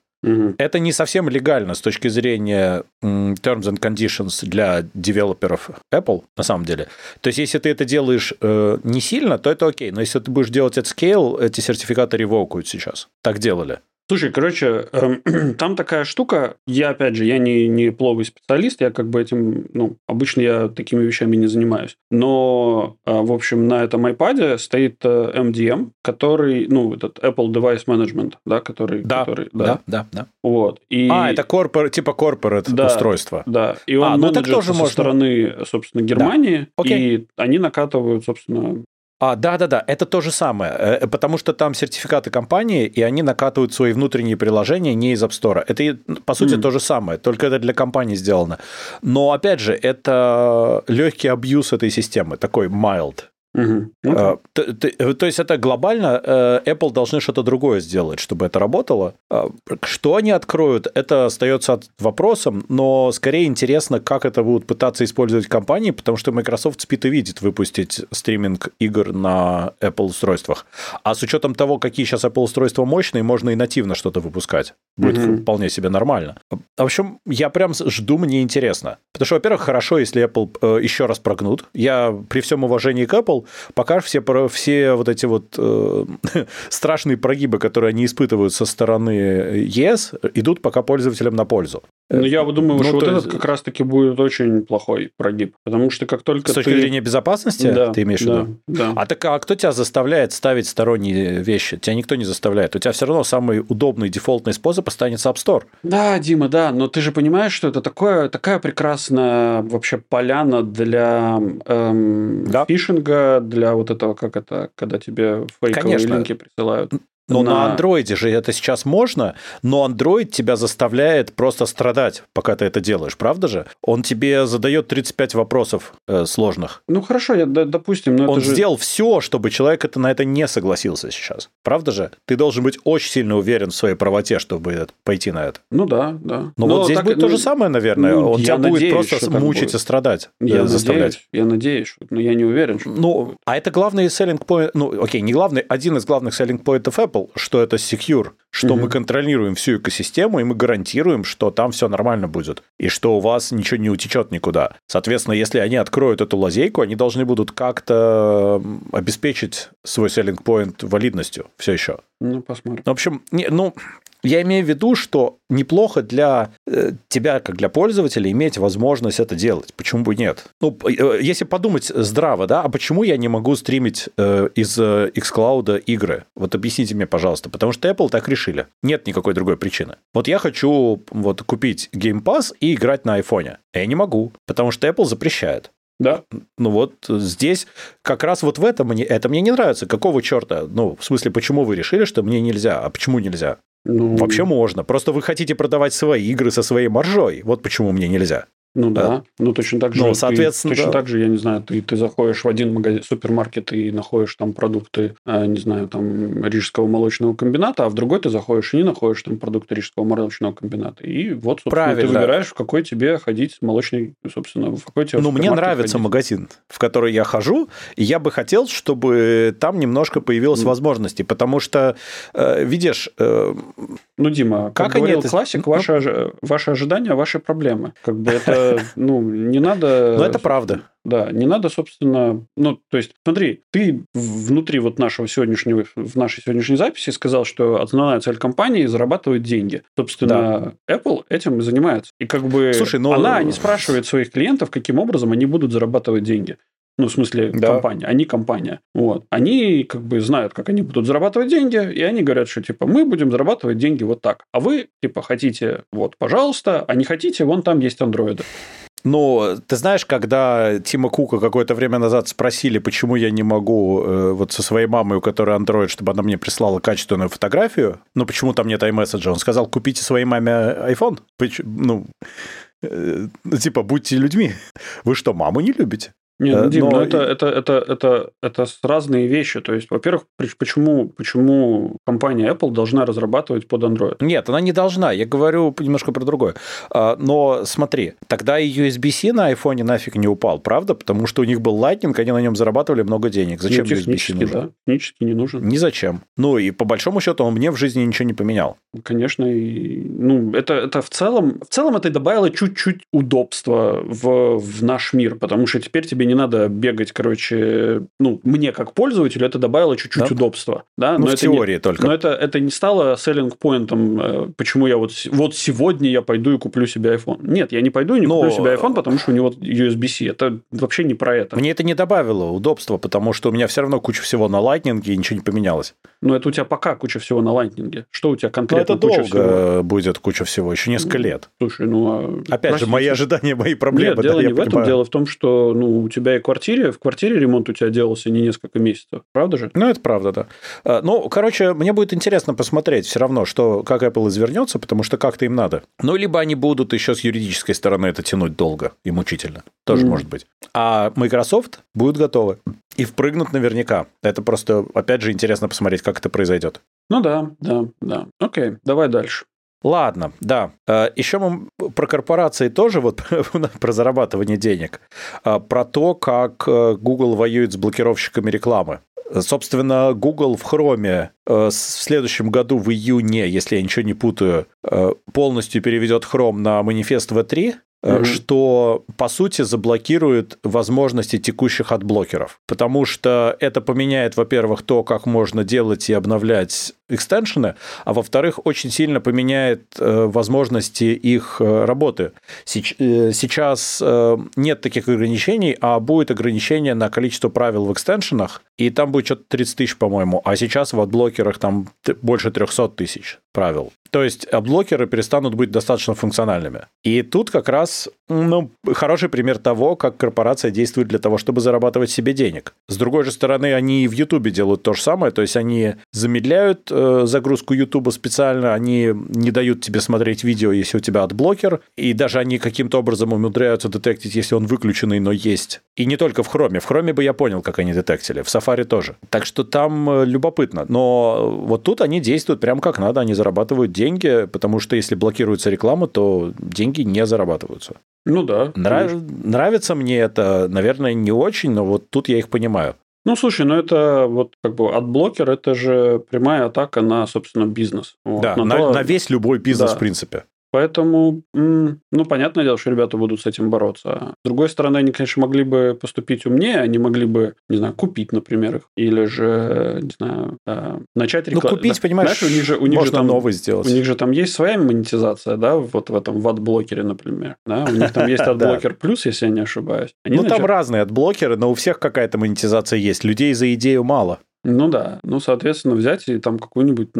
Это не совсем легально с точки зрения terms and conditions для девелоперов Apple, на самом деле. То есть, если ты это делаешь э, не сильно, то это окей. Но если ты будешь делать at scale, эти сертификаты ревокуют сейчас. Так делали. Слушай, короче, э, там такая штука, я, опять же, я не, не пловый специалист, я как бы этим, ну, обычно я такими вещами не занимаюсь. Но, э, в общем, на этом iPad стоит э, MDM, который, ну, этот Apple Device Management, да, который... Да, который, да, да, да, да. Вот. И... А, это корпор, типа corporate да, устройство. Да, и он а, ну, так тоже со можно... стороны, собственно, Германии, да. и они накатывают, собственно, а, да, да, да, это то же самое, э, потому что там сертификаты компании, и они накатывают свои внутренние приложения не из App Store. Это, по сути, mm. то же самое, только это для компании сделано. Но, опять же, это легкий абьюз этой системы, такой mild. Угу. то, то, то есть это глобально э, Apple должны что-то другое сделать, чтобы это работало. А, что они откроют, это остается вопросом, но скорее интересно, как это будут пытаться использовать компании, потому что Microsoft спит и видит выпустить стриминг игр на Apple устройствах. А с учетом того, какие сейчас Apple устройства мощные, можно и нативно что-то выпускать. Будет угу. вполне себе нормально. В общем, я прям жду, мне интересно. Потому что, во-первых, хорошо, если Apple э, еще раз прогнут. Я при всем уважении к Apple пока все, все вот эти вот э, страшные прогибы, которые они испытывают со стороны ЕС, идут пока пользователям на пользу. Ну, я думаю, ну, что вот есть... этот как раз-таки будет очень плохой прогиб, потому что как только С точки ты... зрения безопасности, да, ты имеешь да, в виду? Да. А так, а кто тебя заставляет ставить сторонние вещи? Тебя никто не заставляет. У тебя все равно самый удобный дефолтный способ останется App Store. Да, Дима, да, но ты же понимаешь, что это такое, такая прекрасная вообще поляна для эм, да. фишинга, для вот этого, как это, когда тебе фейковые Конечно. линки присылают. Но на... на андроиде же это сейчас можно, но Android тебя заставляет просто страдать, пока ты это делаешь, правда же? Он тебе задает 35 вопросов э, сложных. Ну хорошо, я, допустим, но Он это же... сделал все, чтобы человек это, на это не согласился сейчас. Правда же? Ты должен быть очень сильно уверен в своей правоте, чтобы пойти на это. Ну да, да. Но, но вот здесь так, будет ну, то же самое, наверное. Ну, Он тебя надеюсь, будет просто мучить будет. и страдать. Я э, заставлять. Надеюсь, я надеюсь, но я не уверен. Что... Ну, а это главный selling point, ну окей, не главный, один из главных selling pointов Apple Apple, что это secure, что угу. мы контролируем всю экосистему, и мы гарантируем, что там все нормально будет, и что у вас ничего не утечет никуда. Соответственно, если они откроют эту лазейку, они должны будут как-то обеспечить свой selling point валидностью все еще. Ну, посмотрим. В общем, не, ну, я имею в виду, что неплохо для э, тебя, как для пользователя, иметь возможность это делать. Почему бы нет? Ну, э, если подумать здраво, да, а почему я не могу стримить э, из xCloud игры? Вот объясните мне, пожалуйста. Потому что Apple так решили. Нет никакой другой причины. Вот я хочу вот купить Game Pass и играть на айфоне. А я не могу, потому что Apple запрещает. Да. Ну вот здесь как раз вот в этом мне, это мне не нравится. Какого черта? Ну, в смысле, почему вы решили, что мне нельзя? А почему нельзя? Ну... Вообще можно. Просто вы хотите продавать свои игры со своей маржой. Вот почему мне нельзя. Ну да. да. Ну точно так же. Ну, соответственно, ты, точно да. так же, я не знаю, ты, ты заходишь в один магазин, супермаркет и находишь там продукты, э, не знаю, там рижского молочного комбината, а в другой ты заходишь и не находишь там продукты рижского молочного комбината. И вот, собственно, Правильно. ты выбираешь, в какой тебе ходить молочный, собственно, в какой тебе Ну, мне нравится ходить. магазин, в который я хожу, и я бы хотел, чтобы там немножко появилось mm. возможности, потому что, э, видишь... Э, ну, Дима, как, как говорил это... классик, ну... ваши, ваши ожидания, ваши проблемы. Как бы это, ну, не надо... Ну, это правда. Да, не надо, собственно, ну, то есть, смотри, ты внутри вот нашего сегодняшнего, в нашей сегодняшней записи сказал, что основная цель компании – зарабатывать деньги. Собственно, да. Apple этим и занимается. И как бы Слушай, но... она не спрашивает своих клиентов, каким образом они будут зарабатывать деньги. Ну, в смысле, да. компания, они компания. Вот. Они как бы знают, как они будут зарабатывать деньги, и они говорят, что типа мы будем зарабатывать деньги вот так. А вы, типа, хотите, вот, пожалуйста, а не хотите, вон там есть андроиды. Ну, ты знаешь, когда Тима Кука какое-то время назад спросили, почему я не могу э, вот со своей мамой, у которой Android, чтобы она мне прислала качественную фотографию, ну, почему там нет iMessage, он сказал, купите своей маме iPhone. Ну, э, типа, будьте людьми. Вы что, маму не любите? Нет, ну, Дим, но... ну это, это, это, это, это разные вещи. То есть, во-первых, почему, почему компания Apple должна разрабатывать под Android? Нет, она не должна. Я говорю немножко про другое. А, но смотри, тогда и USB-C на iPhone нафиг не упал, правда? Потому что у них был Lightning, они на нем зарабатывали много денег. Зачем ну, USB-C нужен? Да, технически не нужен. Ни зачем. Ну и по большому счету он мне в жизни ничего не поменял. Конечно, и, ну это, это в целом, в целом это добавило чуть-чуть удобства в, в наш мир, потому что теперь тебе не не надо бегать, короче, ну, мне как пользователю это добавило чуть-чуть да? удобства. Да? Ну, но в это теории не, только. Но это, это не стало selling поинтом, э, почему я вот, вот сегодня я пойду и куплю себе iPhone. Нет, я не пойду и не но... куплю себе iPhone, потому что у него USB-C. Это вообще не про это. Мне это не добавило удобства, потому что у меня все равно куча всего на Lightning, и ничего не поменялось. Но это у тебя пока куча всего на Lightning. Что у тебя конкретно ну, это долго всего? будет куча всего, еще несколько лет. Слушай, ну... А... Опять Простите. же, мои ожидания, мои проблемы. Нет, дело да, не в понимаю. этом, дело в том, что ну, у тебя и квартире, в квартире ремонт у тебя делался не несколько месяцев, правда же? Ну, это правда, да. А, ну, короче, мне будет интересно посмотреть все равно, что, как Apple извернется, потому что как-то им надо. Ну, либо они будут еще с юридической стороны это тянуть долго и мучительно. Тоже mm. может быть. А Microsoft будет готовы. И впрыгнут наверняка. Это просто, опять же, интересно посмотреть, как это произойдет. Ну да, да, да. Окей, давай дальше. Ладно, да. Э, Еще мы про корпорации тоже, вот про зарабатывание денег, э, про то, как э, Google воюет с блокировщиками рекламы. Собственно, Google в Chrome в следующем году, в июне, если я ничего не путаю, полностью переведет Chrome на Manifest V3, mm-hmm. что, по сути, заблокирует возможности текущих адблокеров. Потому что это поменяет, во-первых, то, как можно делать и обновлять extension'ы, а во-вторых, очень сильно поменяет э, возможности их э, работы. Сейчас нет таких ограничений, а будет ограничение на количество правил в extension'ах, и там будет что-то 30 тысяч, по-моему, а сейчас в адблокерах там больше 300 тысяч правил. То есть блокеры перестанут быть достаточно функциональными. И тут как раз ну, хороший пример того, как корпорация действует для того, чтобы зарабатывать себе денег. С другой же стороны, они и в Ютубе делают то же самое, то есть они замедляют э, загрузку Ютуба специально, они не дают тебе смотреть видео, если у тебя адблокер, и даже они каким-то образом умудряются detect'ить, если он выключенный, но есть. И не только в Хроме. В Хроме бы я понял, как они detect'или, в Safari тоже. Так что там э, любопытно. Но вот тут они действуют прям как надо, они зарабатывают деньги деньги, потому что если блокируется реклама, то деньги не зарабатываются. Ну да. Нрав... Нравится мне это, наверное, не очень, но вот тут я их понимаю. Ну, слушай, ну это вот как бы адблокер, это же прямая атака на, собственно, бизнес. Вот, да, на, на, то... на весь любой бизнес, да. в принципе. Поэтому, ну, понятное дело, что ребята будут с этим бороться. С другой стороны, они, конечно, могли бы поступить умнее, они могли бы, не знаю, купить, например, их, или же, не знаю, начать рекламировать. Ну, купить, да, понимаешь, знаешь, у них же, у них можно же там, новый сделать. У них же там есть своя монетизация, да, вот в этом, в адблокере, например. Да? У них там есть Adblock Plus, если я не ошибаюсь. Ну, там разные адблокеры, но у всех какая-то монетизация есть. Людей за идею мало. Ну да, ну, соответственно, взять и там какую-нибудь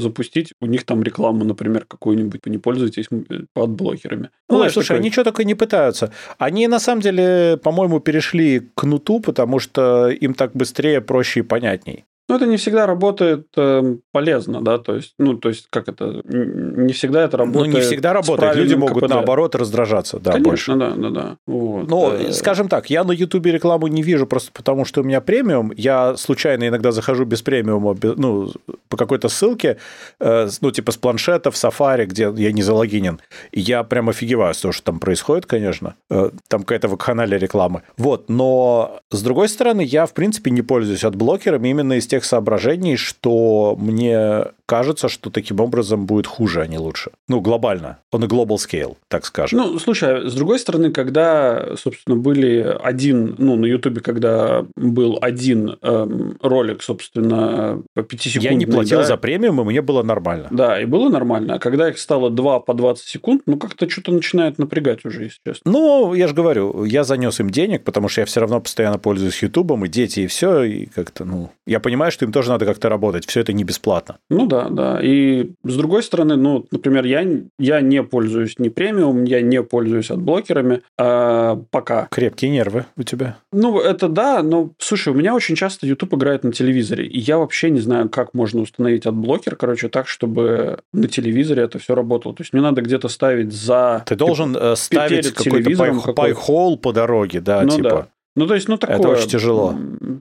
запустить, у них там рекламу, например, какую-нибудь, не пользуйтесь адблокерами. Ну, ну слушай, такой... они что только не пытаются. Они, на самом деле, по-моему, перешли к кнуту, потому что им так быстрее, проще и понятней. Ну, это не всегда работает э, полезно, да, то есть, ну, то есть, как это, не всегда это работает. Ну, не всегда работает, люди могут, КПД. наоборот, раздражаться, да, Конечно, больше. да, да, да. Вот. Ну, э... скажем так, я на Ютубе рекламу не вижу просто потому, что у меня премиум, я случайно иногда захожу без премиума, ну, по какой-то ссылке, э, ну, типа с планшета в Safari, где я не залогинен, и я прям офигеваю с того, что там происходит, конечно, э, там какая-то вакханалия рекламы. Вот, но, с другой стороны, я, в принципе, не пользуюсь адблокером именно из тех соображений, что мне кажется, что таким образом будет хуже, а не лучше. Ну, глобально. Он и global scale, так скажем. Ну, слушай, а с другой стороны, когда, собственно, были один, ну, на Ютубе, когда был один эм, ролик, собственно, по 5 секунд. Я не платил да, за премиум, и мне было нормально. Да, и было нормально. А когда их стало 2 по 20 секунд, ну, как-то что-то начинает напрягать уже, если честно. Ну, я же говорю, я занес им денег, потому что я все равно постоянно пользуюсь Ютубом, и дети, и все, и как-то, ну, я понимаю, что им тоже надо как-то работать, все это не бесплатно. Ну да, да. И с другой стороны, ну, например, я, я не пользуюсь ни премиум, я не пользуюсь адблокерами а, пока. Крепкие нервы у тебя. Ну, это да, но, слушай, у меня очень часто YouTube играет на телевизоре, и я вообще не знаю, как можно установить адблокер, короче, так, чтобы на телевизоре это все работало. То есть мне надо где-то ставить за... Ты должен типа, ставить какой-то Pi-hole по дороге, да, ну, типа. Да. Ну, то есть, ну, такое... Это очень тяжело.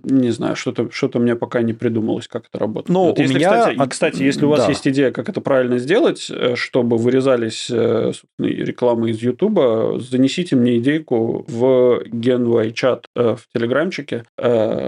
Не знаю, что-то что мне пока не придумалось, как это работает. Ну, вот у если, меня... Кстати, кстати, если у вас да. есть идея, как это правильно сделать, э, чтобы вырезались э, рекламы из Ютуба, занесите мне идейку в GenY чат э, в Телеграмчике.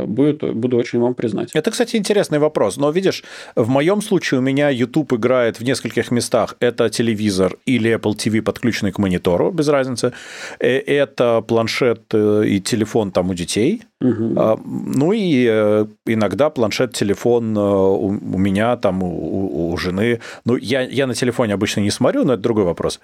Будет, буду очень вам признать. Это, кстати, интересный вопрос. Но, видишь, в моем случае у меня YouTube играет в нескольких местах. Это телевизор или Apple TV, подключенный к монитору, без разницы. Это планшет и телефон там у детей. Угу. Ну и э, иногда планшет-телефон э, у, меня, там у, у жены. Ну, я, я на телефоне обычно не смотрю, но это другой вопрос.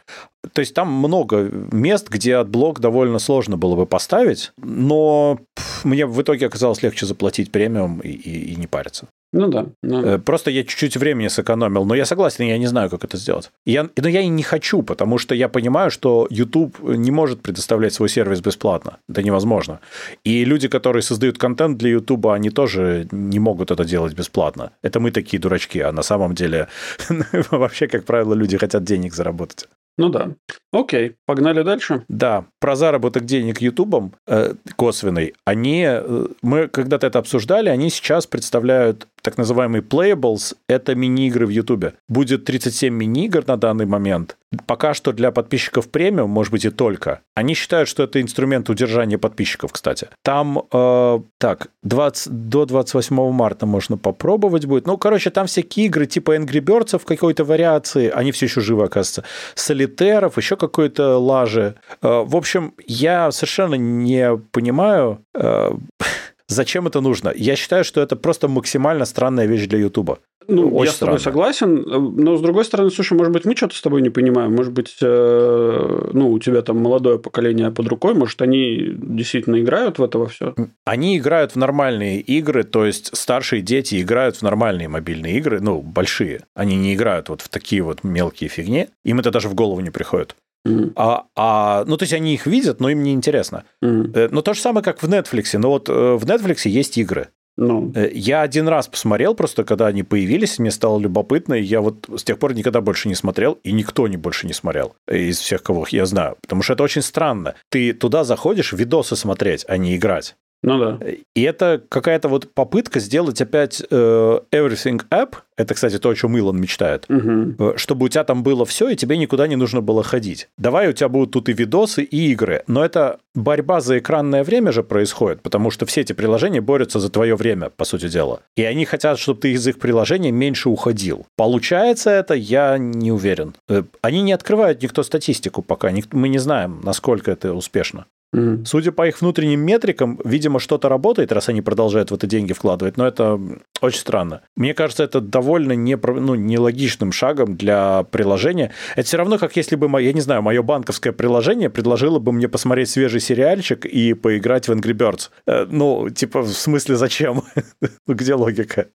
То есть там много мест, где адблок довольно сложно было бы поставить, но мне в итоге оказалось легче заплатить премиум и, и, и не париться. Ну да. Э, просто я чуть-чуть времени сэкономил, но я согласен, я не знаю, как это сделать. Я, но я и не хочу, потому что я понимаю, что YouTube не может предоставлять свой сервис бесплатно. Это невозможно. И люди, которые создают контент для YouTube, они тоже не могут это делать бесплатно. Это мы такие дурачки, а на самом деле вообще, как правило, люди хотят денег заработать. Ну да. Окей, погнали дальше. Да, про заработок денег Ютубом э, косвенный, они, э, мы когда-то это обсуждали, они сейчас представляют так называемые playables, это мини-игры в Ютубе. Будет 37 мини-игр на данный момент. Пока что для подписчиков премиум, может быть и только. Они считают, что это инструмент удержания подписчиков, кстати. Там, э, так, 20, до 28 марта можно попробовать будет. Ну, короче, там всякие игры типа Angry Birds в какой-то вариации, они все еще живы, оказывается, солитеров, еще какой-то лажи. Э, в общем, я совершенно не понимаю, э, Зачем это нужно? Я считаю, что это просто максимально странная вещь для Ютуба. Ну, Очень я с тобой согласен, но с другой стороны, слушай, может быть, мы что-то с тобой не понимаем, может быть, э, ну, у тебя там молодое поколение под рукой, может, они действительно играют в это во все? Они играют в нормальные игры, то есть старшие дети играют в нормальные мобильные игры, ну, большие. Они не играют вот в такие вот мелкие фигни, им это даже в голову не приходит. Mm-hmm. А, а, ну, то есть они их видят, но им не интересно. Mm-hmm. Но то же самое, как в Netflix. Но вот э, в Netflix есть игры. Ну. No. Я один раз посмотрел, просто когда они появились, мне стало любопытно, и я вот с тех пор никогда больше не смотрел, и никто не больше не смотрел из всех, кого я знаю. Потому что это очень странно. Ты туда заходишь видосы смотреть, а не играть. Ну да. И это какая-то вот попытка сделать опять э, Everything App, это, кстати, то, о чем Илон мечтает, угу. чтобы у тебя там было все, и тебе никуда не нужно было ходить. Давай у тебя будут тут и видосы, и игры. Но это борьба за экранное время же происходит, потому что все эти приложения борются за твое время, по сути дела. И они хотят, чтобы ты из их приложения меньше уходил. Получается это, я не уверен. Э, они не открывают никто статистику пока, мы не знаем, насколько это успешно. Mm. Судя по их внутренним метрикам, видимо, что-то работает, раз они продолжают в это деньги вкладывать, но это очень странно. Мне кажется, это довольно не, ну, нелогичным шагом для приложения. Это все равно, как если бы, я не знаю, мое банковское приложение предложило бы мне посмотреть свежий сериальчик и поиграть в Angry Birds. Э, ну, типа, в смысле, зачем? ну, где логика?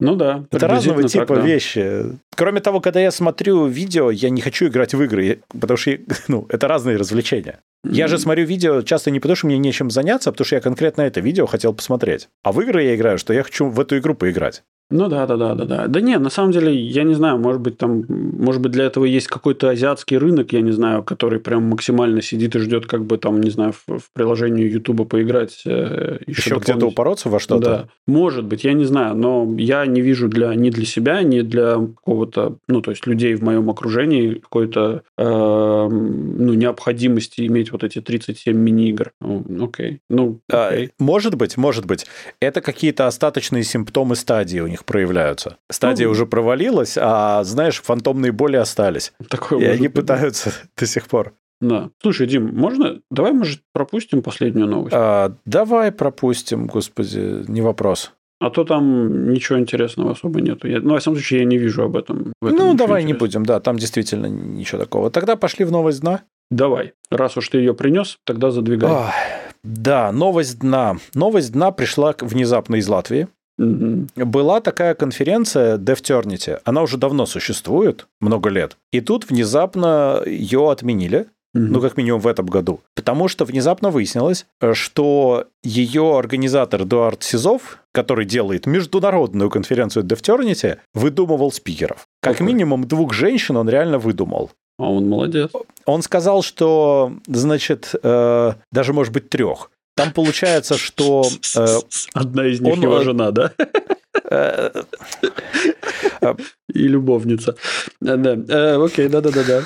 Ну да. Это разного типа так, да. вещи. Кроме того, когда я смотрю видео, я не хочу играть в игры, потому что ну, это разные развлечения. Я же смотрю видео часто не потому, что мне нечем заняться, а потому что я конкретно это видео хотел посмотреть. А в игры я играю, что я хочу в эту игру поиграть. Ну да, да, да, да, да. Да нет, на самом деле, я не знаю, может быть, там, может быть, для этого есть какой-то азиатский рынок, я не знаю, который прям максимально сидит и ждет, как бы там, не знаю, в, в приложении Ютуба поиграть. Э, Еще где-то упороться во что-то? Да. Может быть, я не знаю, но я не вижу для, ни для себя, ни для какого-то, ну, то есть людей в моем окружении какой-то, э, ну, необходимости иметь вот эти 37 мини-игр. Ну, окей. Ну, А, окей. может быть, может быть. Это какие-то остаточные симптомы стадии у них проявляются. Стадия Ну. уже провалилась, а, знаешь, фантомные боли остались. Такое И они быть. пытаются до сих пор. Да. Слушай, Дим, можно? Давай, может, пропустим последнюю новость? А, давай пропустим, господи, не вопрос. А то там ничего интересного особо нету. Я, ну, во всяком случае, я не вижу об этом. этом ну, давай не интересного. будем, да, там действительно ничего такого. Тогда пошли в новость дна. Давай. Раз уж ты ее принес, тогда задвигай. Ах, да, новость дна. Новость дна пришла внезапно из Латвии. Мгм. Была такая конференция DevTernity. Она уже давно существует, много лет. И тут внезапно ее отменили. Мгм. ну, как минимум в этом году. Потому что внезапно выяснилось, что ее организатор Эдуард Сизов, который делает международную конференцию DevTernity, выдумывал спикеров. Как Ого. минимум двух женщин он реально выдумал. А он молодец. Он сказал, что, значит, э, даже, может быть, трех. Там получается, что э, Одна из них он, его э, жена, да? э, И любовница. Э, Да. Э, Окей, да-да-да-да.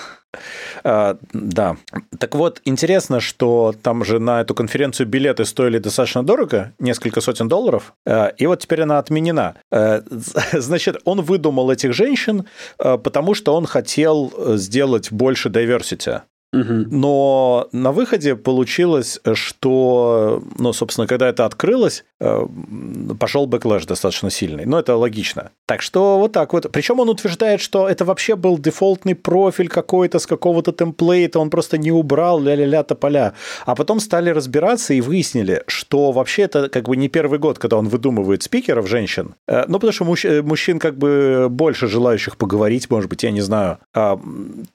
А, да. Так вот, интересно, что там же на эту конференцию билеты стоили достаточно дорого, несколько сотен долларов, э, и вот теперь она отменена. Э, Значит, он выдумал этих женщин, э, потому что он хотел э, сделать больше diversity. Но на выходе получилось, что, ну, собственно, когда это открылось, э, пошел backlash достаточно сильный. Но это логично. Так что вот так вот. Причем он утверждает, что это вообще был дефолтный профиль какой-то с какого-то template'а, он просто не убрал ля-ля-ля тополя. А потом стали разбираться и выяснили, что вообще это как бы не первый год, когда он выдумывает спикеров женщин. Э, Ну, потому что мужч- мужчин как бы больше желающих поговорить, может быть, я не знаю. А,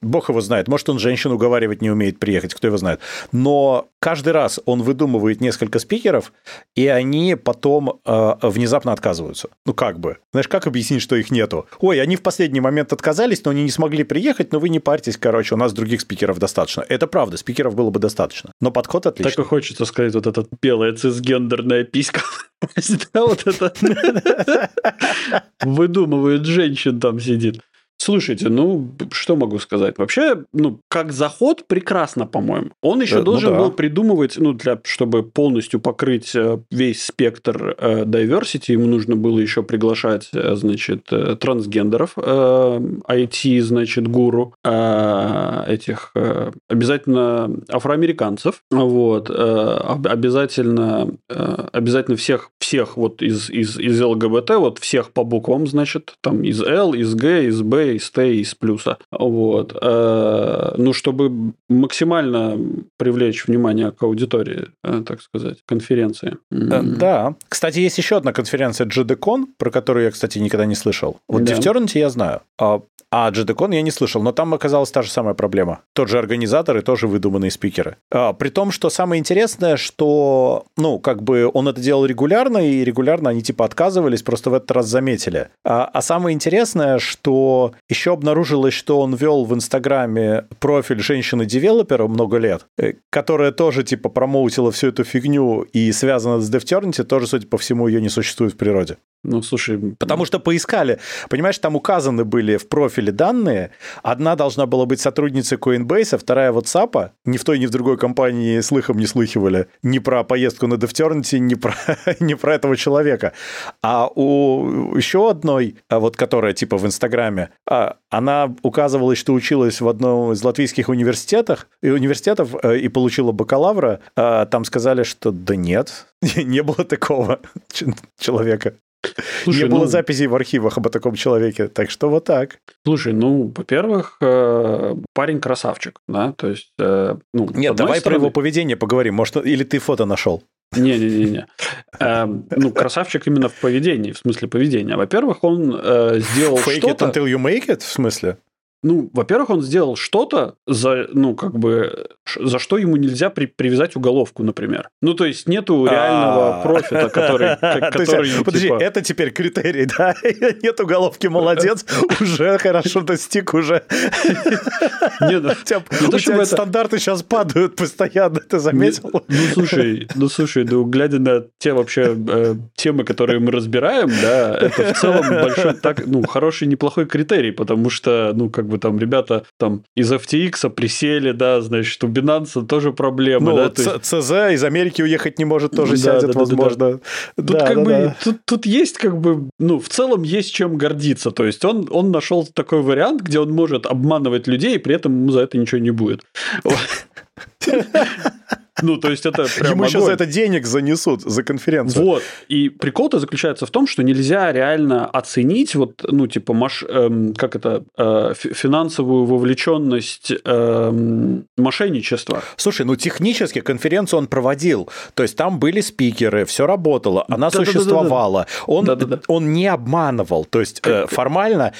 Бог его знает. Может, он женщин уговаривать не умеет приехать, кто его знает. Но каждый раз он выдумывает несколько спикеров, и они потом э, внезапно отказываются. Ну, как бы. Знаешь, как объяснить, что их нету? Ой, они в последний момент отказались, но они не смогли приехать, но вы не парьтесь, короче, у нас других спикеров достаточно. Это правда, спикеров было бы достаточно. Но подход отличный. Так и хочется сказать, вот эта белая цисгендерная писька. Да, вот это. Выдумывает женщин там сидит. Слушайте, ну, что могу сказать? Вообще, ну, как заход, прекрасно, по-моему. Он еще Э, ну должен да. был придумывать, ну, для, чтобы полностью покрыть э, весь спектр э, diversity, ему нужно было еще приглашать, э, значит, э, трансгендеров, э, IT, значит, гуру, э, этих, э, обязательно афроамериканцев, вот, э, об- обязательно, э, обязательно всех, всех вот из, из, из ЛГБТ, вот всех по буквам, значит, там из Л, из Г, из Б, из Т, из плюса, вот, Э, ну, чтобы максимально привлечь внимание к аудитории, э, так сказать, конференции. Э. Да. Кстати, есть еще одна конференция GDCon, про которую я, кстати, никогда не слышал. Вот Да. DevTernity я знаю. А, а GDCon я не слышал, но там оказалась та же самая проблема. Тот же организатор и тоже выдуманные спикеры. А, при том, что самое интересное, что, ну, как бы он это делал регулярно, и регулярно они типа отказывались, просто в этот раз заметили. А, а самое интересное, что еще обнаружилось, что он вел в Инстаграме профиль женщины-девелопера много лет, э, которая тоже типа промоутила всю эту фигню и связана с DevTernity, тоже, судя по всему, ее не существует в природе. Ну, слушай, Потому что поискали. Понимаешь, там указаны были в профиле данные. Одна должна была быть сотрудницей Coinbase, а вторая WhatsApp. Ни в той, ни в другой компании слыхом не слыхивали. Ни про поездку на DevTernity, ни про, ни про этого человека. А у еще одной, а вот которая типа в Инстаграме, а, она указывалась, что училась в одном из латвийских университетах, и университетов э, и получила бакалавра. А Там сказали, что да нет, не было такого человека. слушай, не было ну, записей в архивах об таком человеке. Так что вот так. Слушай, ну, во-первых, э, парень красавчик, да, то есть, э, ну, Нет, давай про стороны- его поведение поговорим. Может, или ты фото нашел? Не-не-не. Э, ну, красавчик именно в поведении, в смысле поведения. Во-первых, он сделал Fake что-то... it until you make it, в смысле? Ну, во-первых, он сделал что-то, за, ну, как бы, за что ему нельзя при, привязать уголовку, например. Ну, то есть, нету реального профита, который... который Подожди, типа... это теперь критерий, да? Нет уголовки, молодец, уже хорошо достиг, уже... Нет, ну, у тебя стандарты сейчас падают постоянно, ты заметил? Ну, слушай, ну, слушай, ну, глядя на те вообще э, темы, которые мы разбираем, да, это в целом большой, так, ну, хороший, неплохой критерий, потому что, ну, как бы бы там ребята там из FTX присели, да, значит, у Binance тоже проблемы. Ну, да, ЦЗ из Америки уехать не может, тоже да, сядет, да, возможно. Да, да. Тут да, как да, бы, да. Тут, тут есть как бы, ну, в целом есть чем гордиться. То есть он, он нашел такой вариант, где он может обманывать людей, и при этом ему за это ничего не будет. Ну, то есть это прям Ему сейчас за это денег занесут за конференцию. Вот. И прикол-то заключается в том, что нельзя реально оценить вот, ну, типа, маш... эм, как это, э, финансовую вовлеченность эм, мошенничества. Слушай, ну, технически конференцию он проводил. То есть там были спикеры, все работало, она да, существовала. Да, да. Он, да, он не обманывал. То есть э, формально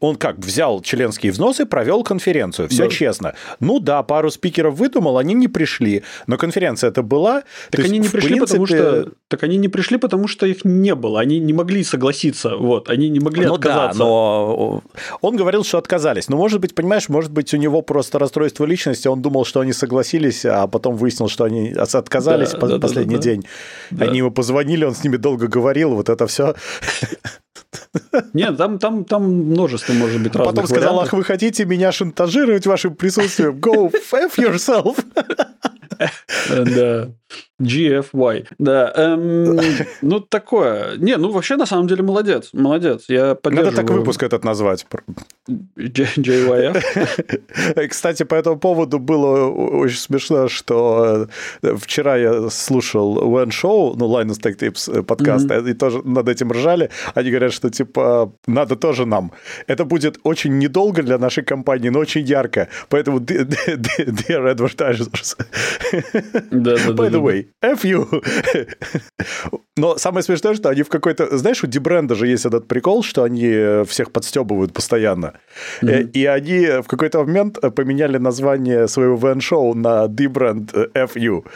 он как, взял членские взносы, провел конференцию. Все да. честно. Ну да, пару спикеров выдумал, они не пришли. Но конференция это была. Так они есть, не пришли, принципе... потому что так они не пришли, потому что их не было. Они не могли согласиться. Вот, они не могли ну отказаться. Да, но он говорил, что отказались. Но может быть, понимаешь, может быть, у него просто расстройство личности. Он думал, что они согласились, а потом выяснил, что они отказались да, по да, последний да, день. Да. Они ему позвонили, он с ними долго говорил. Вот это все. Нет, там, там, там множество, может быть, разных Потом сказал, ах, вы хотите меня шантажировать вашим присутствием? Go f yourself. Да. GFY. Да. Эм, ну, такое. Не, ну, вообще, на самом деле, молодец. Молодец. Я Надо так выпуск этот назвать. JYF. Кстати, по этому поводу было очень смешно, что э, вчера я слушал One Show, ну, Linus Tech Tips э, подкаст, mm-hmm. и тоже над этим ржали. Они говорят, что, типа, надо тоже нам. Это будет очень недолго для нашей компании, но очень ярко. Поэтому, dear advertisers. By the way, F you. Но самое смешное, что они в какой-то... Знаешь, у Дибренда же есть этот прикол, что они всех подстебывают постоянно. Mm-hmm. И они в какой-то момент поменяли название своего ВН-шоу на Дибренд FU.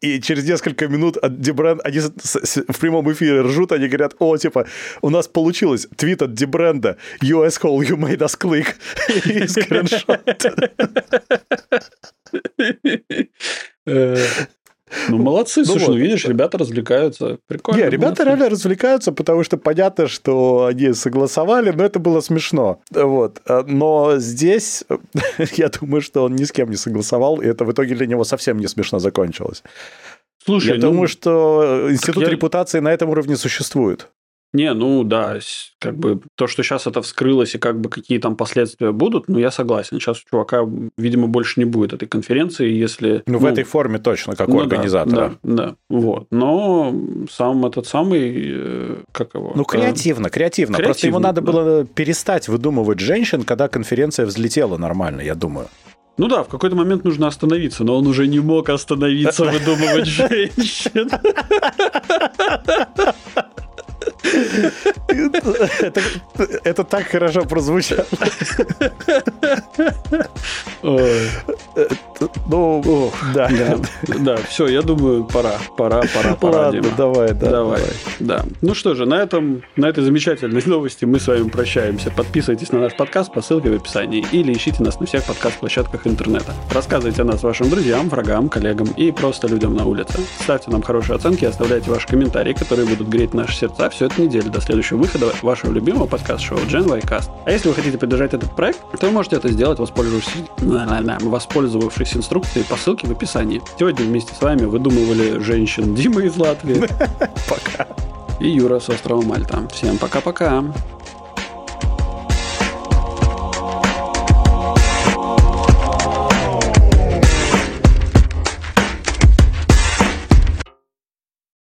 И через несколько минут от Дибренд... Они в прямом эфире ржут, они говорят, о, типа, у нас получилось твит от Дибренда, US Hole, you made us click. И скриншот. Ну, молодцы, ну, слушай, вот. ну, видишь, ребята развлекаются. Прикольно. Не, ребята реально развлекаются, потому что понятно, что они согласовали, но это было смешно. Вот. Но здесь, я думаю, что он ни с кем не согласовал, и это в итоге для него совсем не смешно закончилось. Слушай, я ну, думаю, что институт я... репутации на этом уровне существует. Не, ну да, как бы то, что сейчас это вскрылось и как бы какие там последствия будут, ну я согласен. Сейчас у чувака, видимо, больше не будет этой конференции, если... Ну, ну в этой форме точно, как ну, у организатора. Да, да, да, вот. Но сам этот самый, э, как его... Ну, креативно, э, креативно. креативно. Просто ему надо да. было перестать выдумывать женщин, когда конференция взлетела нормально, я думаю. Ну да, в какой-то момент нужно остановиться, но он уже не мог остановиться выдумывать женщин. Это, это так хорошо прозвучало. Ну, да. да. Да, все, я думаю, пора, пора, пора, пора. Ладно, Дима. давай, да. Давай. Да. Ну что же, на этом, на этой замечательной новости мы с вами прощаемся. Подписывайтесь на наш подкаст по ссылке в описании или ищите нас на всех подкаст-площадках интернета. Рассказывайте о нас вашим друзьям, врагам, коллегам и просто людям на улице. Ставьте нам хорошие оценки, оставляйте ваши комментарии, которые будут греть наши сердца всю эту неделю до следующего выхода вашего любимого подкаст-шоу Gen y Cast. А если вы хотите поддержать этот проект, то вы можете это сделать, воспользовавшись, воспользовавшись инструкцией по ссылке в описании. Сегодня вместе с вами выдумывали женщин Дима из Латвии. Пока. И Юра с острова Мальта. Всем пока-пока.